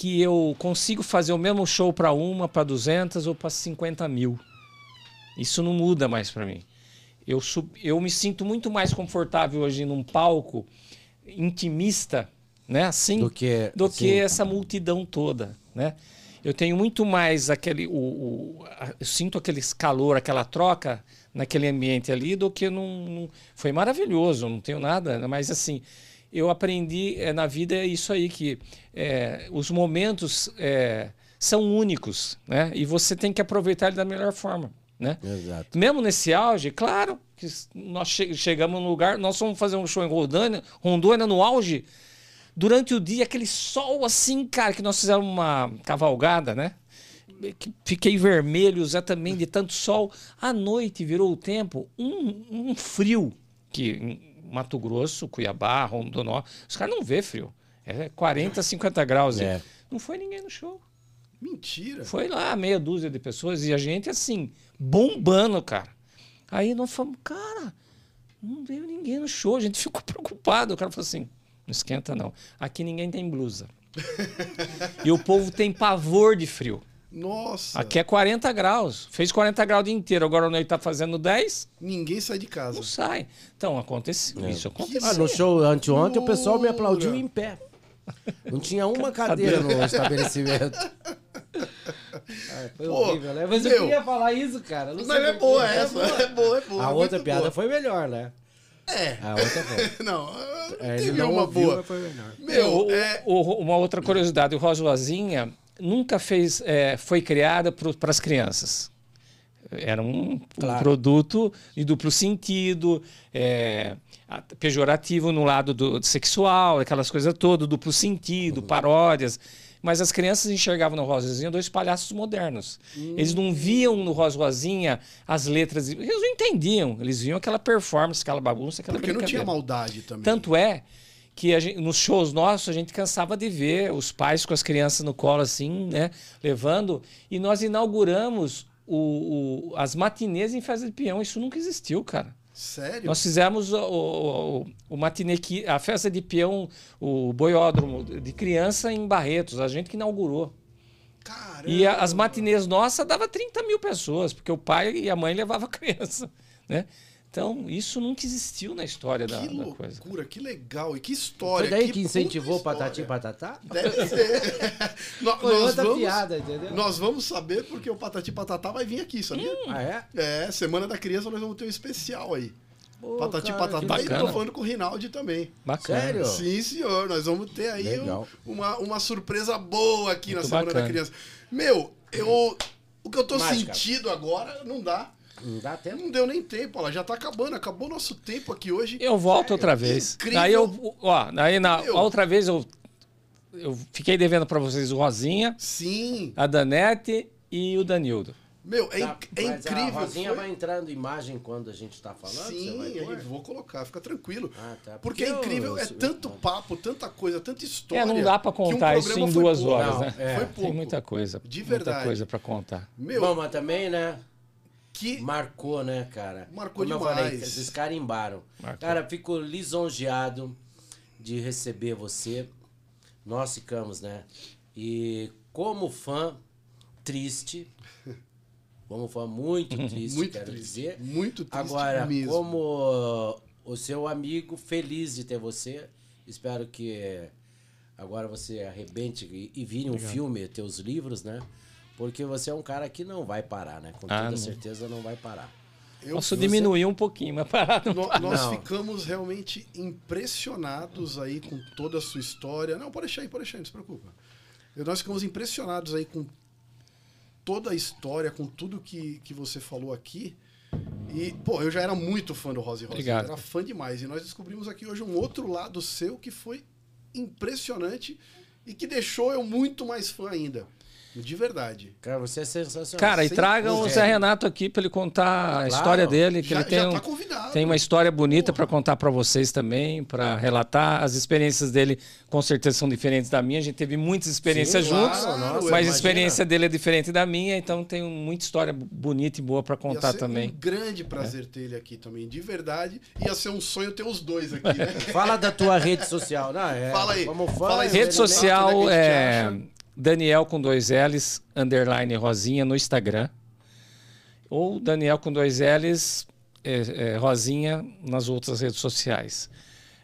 que eu consigo fazer o mesmo show para uma, para 200 ou para 50 mil. Isso não muda mais para mim. Eu, sub- eu me sinto muito mais confortável hoje num palco intimista, né? Assim, Do que- do sim. que essa multidão toda, né? Eu tenho muito mais aquele, o, o- a- eu sinto aquele calor, aquela troca naquele ambiente ali do que num, num- foi maravilhoso. Não tenho nada, mas assim eu aprendi eh, na vida é isso aí que eh, os momentos eh, são únicos, né? E você tem que aproveitar ele da melhor forma, né? Exato. Mesmo nesse auge, claro que nós che- chegamos no lugar, nós fomos fazer um show em Rondônia, Rondônia no auge, durante o dia, aquele sol assim, cara, que nós fizemos uma cavalgada, né? Que Fiquei vermelho já também de tanto sol. À noite virou o tempo um, um frio que Mato Grosso, Cuiabá, Rondonó, os caras não vê frio. É 40, 50 graus. É. Não foi ninguém no show. Mentira. Foi lá meia dúzia de pessoas e a gente assim, bombando, cara. Aí nós falamos, cara, não veio ninguém no show. A gente ficou preocupado. O cara falou assim: não esquenta não. Aqui ninguém tem blusa. e o povo tem pavor de frio. Nossa. Aqui é 40 graus. Fez 40 graus o dia inteiro. Agora a noite tá fazendo 10, Ninguém sai de casa. não sai. Então aconteceu. Isso aconteceu. Ah, no show anteontem o pessoal me aplaudiu em pé. Não tinha uma cadeira no estabelecimento. Ai, foi Pô, horrível, né? Mas eu meu. queria falar isso, cara. Não Mas é por boa quê. essa. É boa, é boa. A é outra piada boa. foi melhor, né? É. A outra foi. Não, É, teve não uma ouviu, boa. mas foi melhor. Meu, O- é. o- uma outra curiosidade, o Rosa Lozinha nunca fez, é, foi criada para as crianças. Era um, um Claro. produto de duplo sentido, é, pejorativo no lado do, sexual, aquelas coisas todas, duplo sentido, paródias. Mas as crianças enxergavam no Rosa Rosinha dois palhaços modernos. Eles não viam no Rosa Rosinha as letras. Eles não entendiam. Eles viam aquela performance, aquela bagunça, aquela Porque não tinha maldade também. Tanto é que gente- nos shows nossos a gente cansava de ver os pais com as crianças no colo assim, né, levando, e nós inauguramos o, o- as matinês em festa de peão. Isso nunca existiu, cara. Sério? Nós fizemos o, o, o, matinê a festa de peão, o boiódromo de criança em Barretos, a gente que inaugurou. Caramba. E a- as matinês nossas dava 30 mil pessoas, porque o pai e a mãe levavam a criança, né? Então, isso nunca existiu na história da, Que da coisa. loucura, que legal. E que história. Foi daí que que incentivou Patati e. Patatá? Deve ser. No- Foi nós, outra vamos, piada, entendeu? nós vamos saber porque o Patati Patatá vai vir aqui, sabia? Ah, é? É, Semana da Criança nós vamos ter um especial aí. Pô, Patati cara, que Patatá e tô falando com o Rinaldi também. Bacana. Sério? Sim, senhor. Nós vamos ter aí um- uma, uma surpresa boa aqui na Muito Semana bacana. da Criança. Meu, eu. O que eu tô Mágica. sentindo agora não dá. Não dá tempo? Não deu nem tempo, olha, já tá acabando. Acabou o nosso tempo aqui hoje. Eu volto outra vez. Incrível. Aí eu, ó, aí na Meu. a outra vez eu, eu fiquei devendo pra vocês o Rosinha, Sim. a Danete e o Danildo. Meu, é, Tá, é mas incrível. A Rosinha foi- vai entrando imagem quando a gente tá falando? Sim, Você vai aí pôr? vou colocar, fica tranquilo. Ah, tá. Porque é Porque incrível, eu- é eu- tanto papo, tanta coisa, tanta história. É, não dá pra que um contar isso em duas pouco. horas, Não, né? é. Foi Tem pouco. muita coisa. De Muita verdade. coisa pra contar. Meu, Bom, mas também, né? Que Marcou, né, cara? Marcou Como eu demais. falei, vocês carimbaram. Marcou. Cara, fico lisonjeado de receber você. Nós ficamos, né? E como fã, triste. Como fã muito triste, muito quero triste. dizer. Muito triste Agora, mesmo. como o seu amigo, feliz de ter você. Espero que agora você arrebente e, e vire um filme, teus livros, né? Porque você é um cara que não vai parar, né? Com Ah, toda não. certeza não vai parar. Eu- Posso você- diminuir um pouquinho, mas parar não No- para. nós Não. ficamos realmente impressionados aí com toda a sua história. Não, pode deixar aí, pode deixar aí, não se preocupa. Nós ficamos impressionados aí com toda a história, com tudo que, que você falou aqui. E, pô, eu já era muito fã do Rosa e Rosinha, Obrigado. era fã demais. E nós descobrimos aqui hoje um outro lado seu que foi impressionante e que deixou eu muito mais fã ainda. De verdade. Cara, você é sensacional. Cara, e tragam o. Zé Renato aqui pra ele contar a Claro. história dele, que Já, ele tem, já um- tá tem uma história bonita pra contar pra vocês também, pra relatar. As experiências dele com certeza são diferentes da minha. A gente teve muitas experiências Sim, juntos, claro, nossa, mas a experiência dele é diferente da minha, então tem muita história bonita e boa pra Ia contar ser também. um grande prazer ter ele aqui também, de verdade. Ia ser um sonho ter os dois aqui, né? Fala da tua rede social. Não, é, Fala aí. Como fã, Fala aí, é Rede social onde é a é? Daniel com dois L's, underline Rosinha no Instagram. Ou Daniel com dois L's, é, é, Rosinha nas outras redes sociais.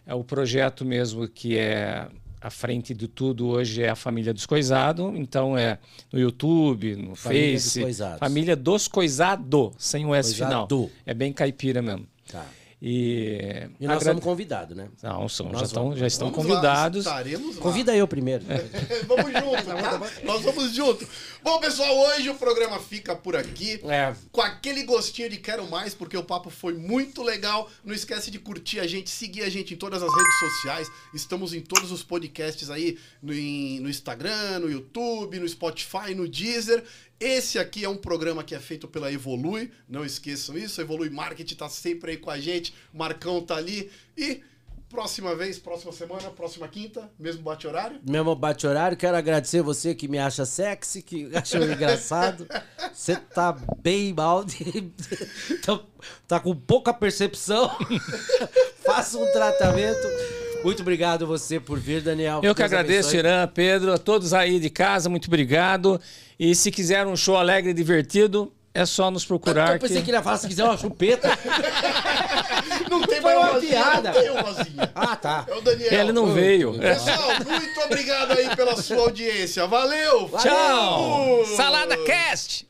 É o projeto mesmo que é à frente de tudo hoje é a Família dos Coisado. Então é no YouTube, no Família dos Face. Coisados. Família dos Coisado, sem o S final. Coisado. É bem caipira mesmo. Tá. E, E nós agra- somos convidados, né? Não, são, Nós já, estão, já estão Vamos convidados. Lá, estaremos lá. Convida eu primeiro. vamos junto, tá? Nós vamos junto. Bom, pessoal, hoje o programa fica por aqui. É. Com aquele gostinho de quero mais, porque o papo foi muito legal. Não esquece de curtir a gente, seguir a gente em todas as redes sociais. Estamos em todos os podcasts aí no, em- no Instagram, no YouTube, no Spotify, no Deezer. Esse aqui é um programa que é feito pela Evolui. Não esqueçam isso. A Evolui Marketing tá sempre aí com a gente. O Marcão tá ali. E próxima vez, próxima semana, próxima quinta, mesmo bate-horário. Mesmo bate-horário, quero agradecer você que me acha sexy, que acha eu engraçado. Você tá bem mal, de... tá, tá com pouca percepção. Faça um tratamento. Muito obrigado você por vir, Daniel. Eu que Deus agradeço, abençoe. Irã, Pedro, a todos aí de casa, muito obrigado. E se quiser um show alegre e divertido, é só nos procurar. Eu pensei que que... ele ia falar se quiser uma chupeta. Não tem Foi mais uma piada. Não tem. Ah, tá. É o Daniel. Ele não veio. Pessoal, muito obrigado aí pela sua audiência. Valeu! Tchau! Valeu! Salada Cast!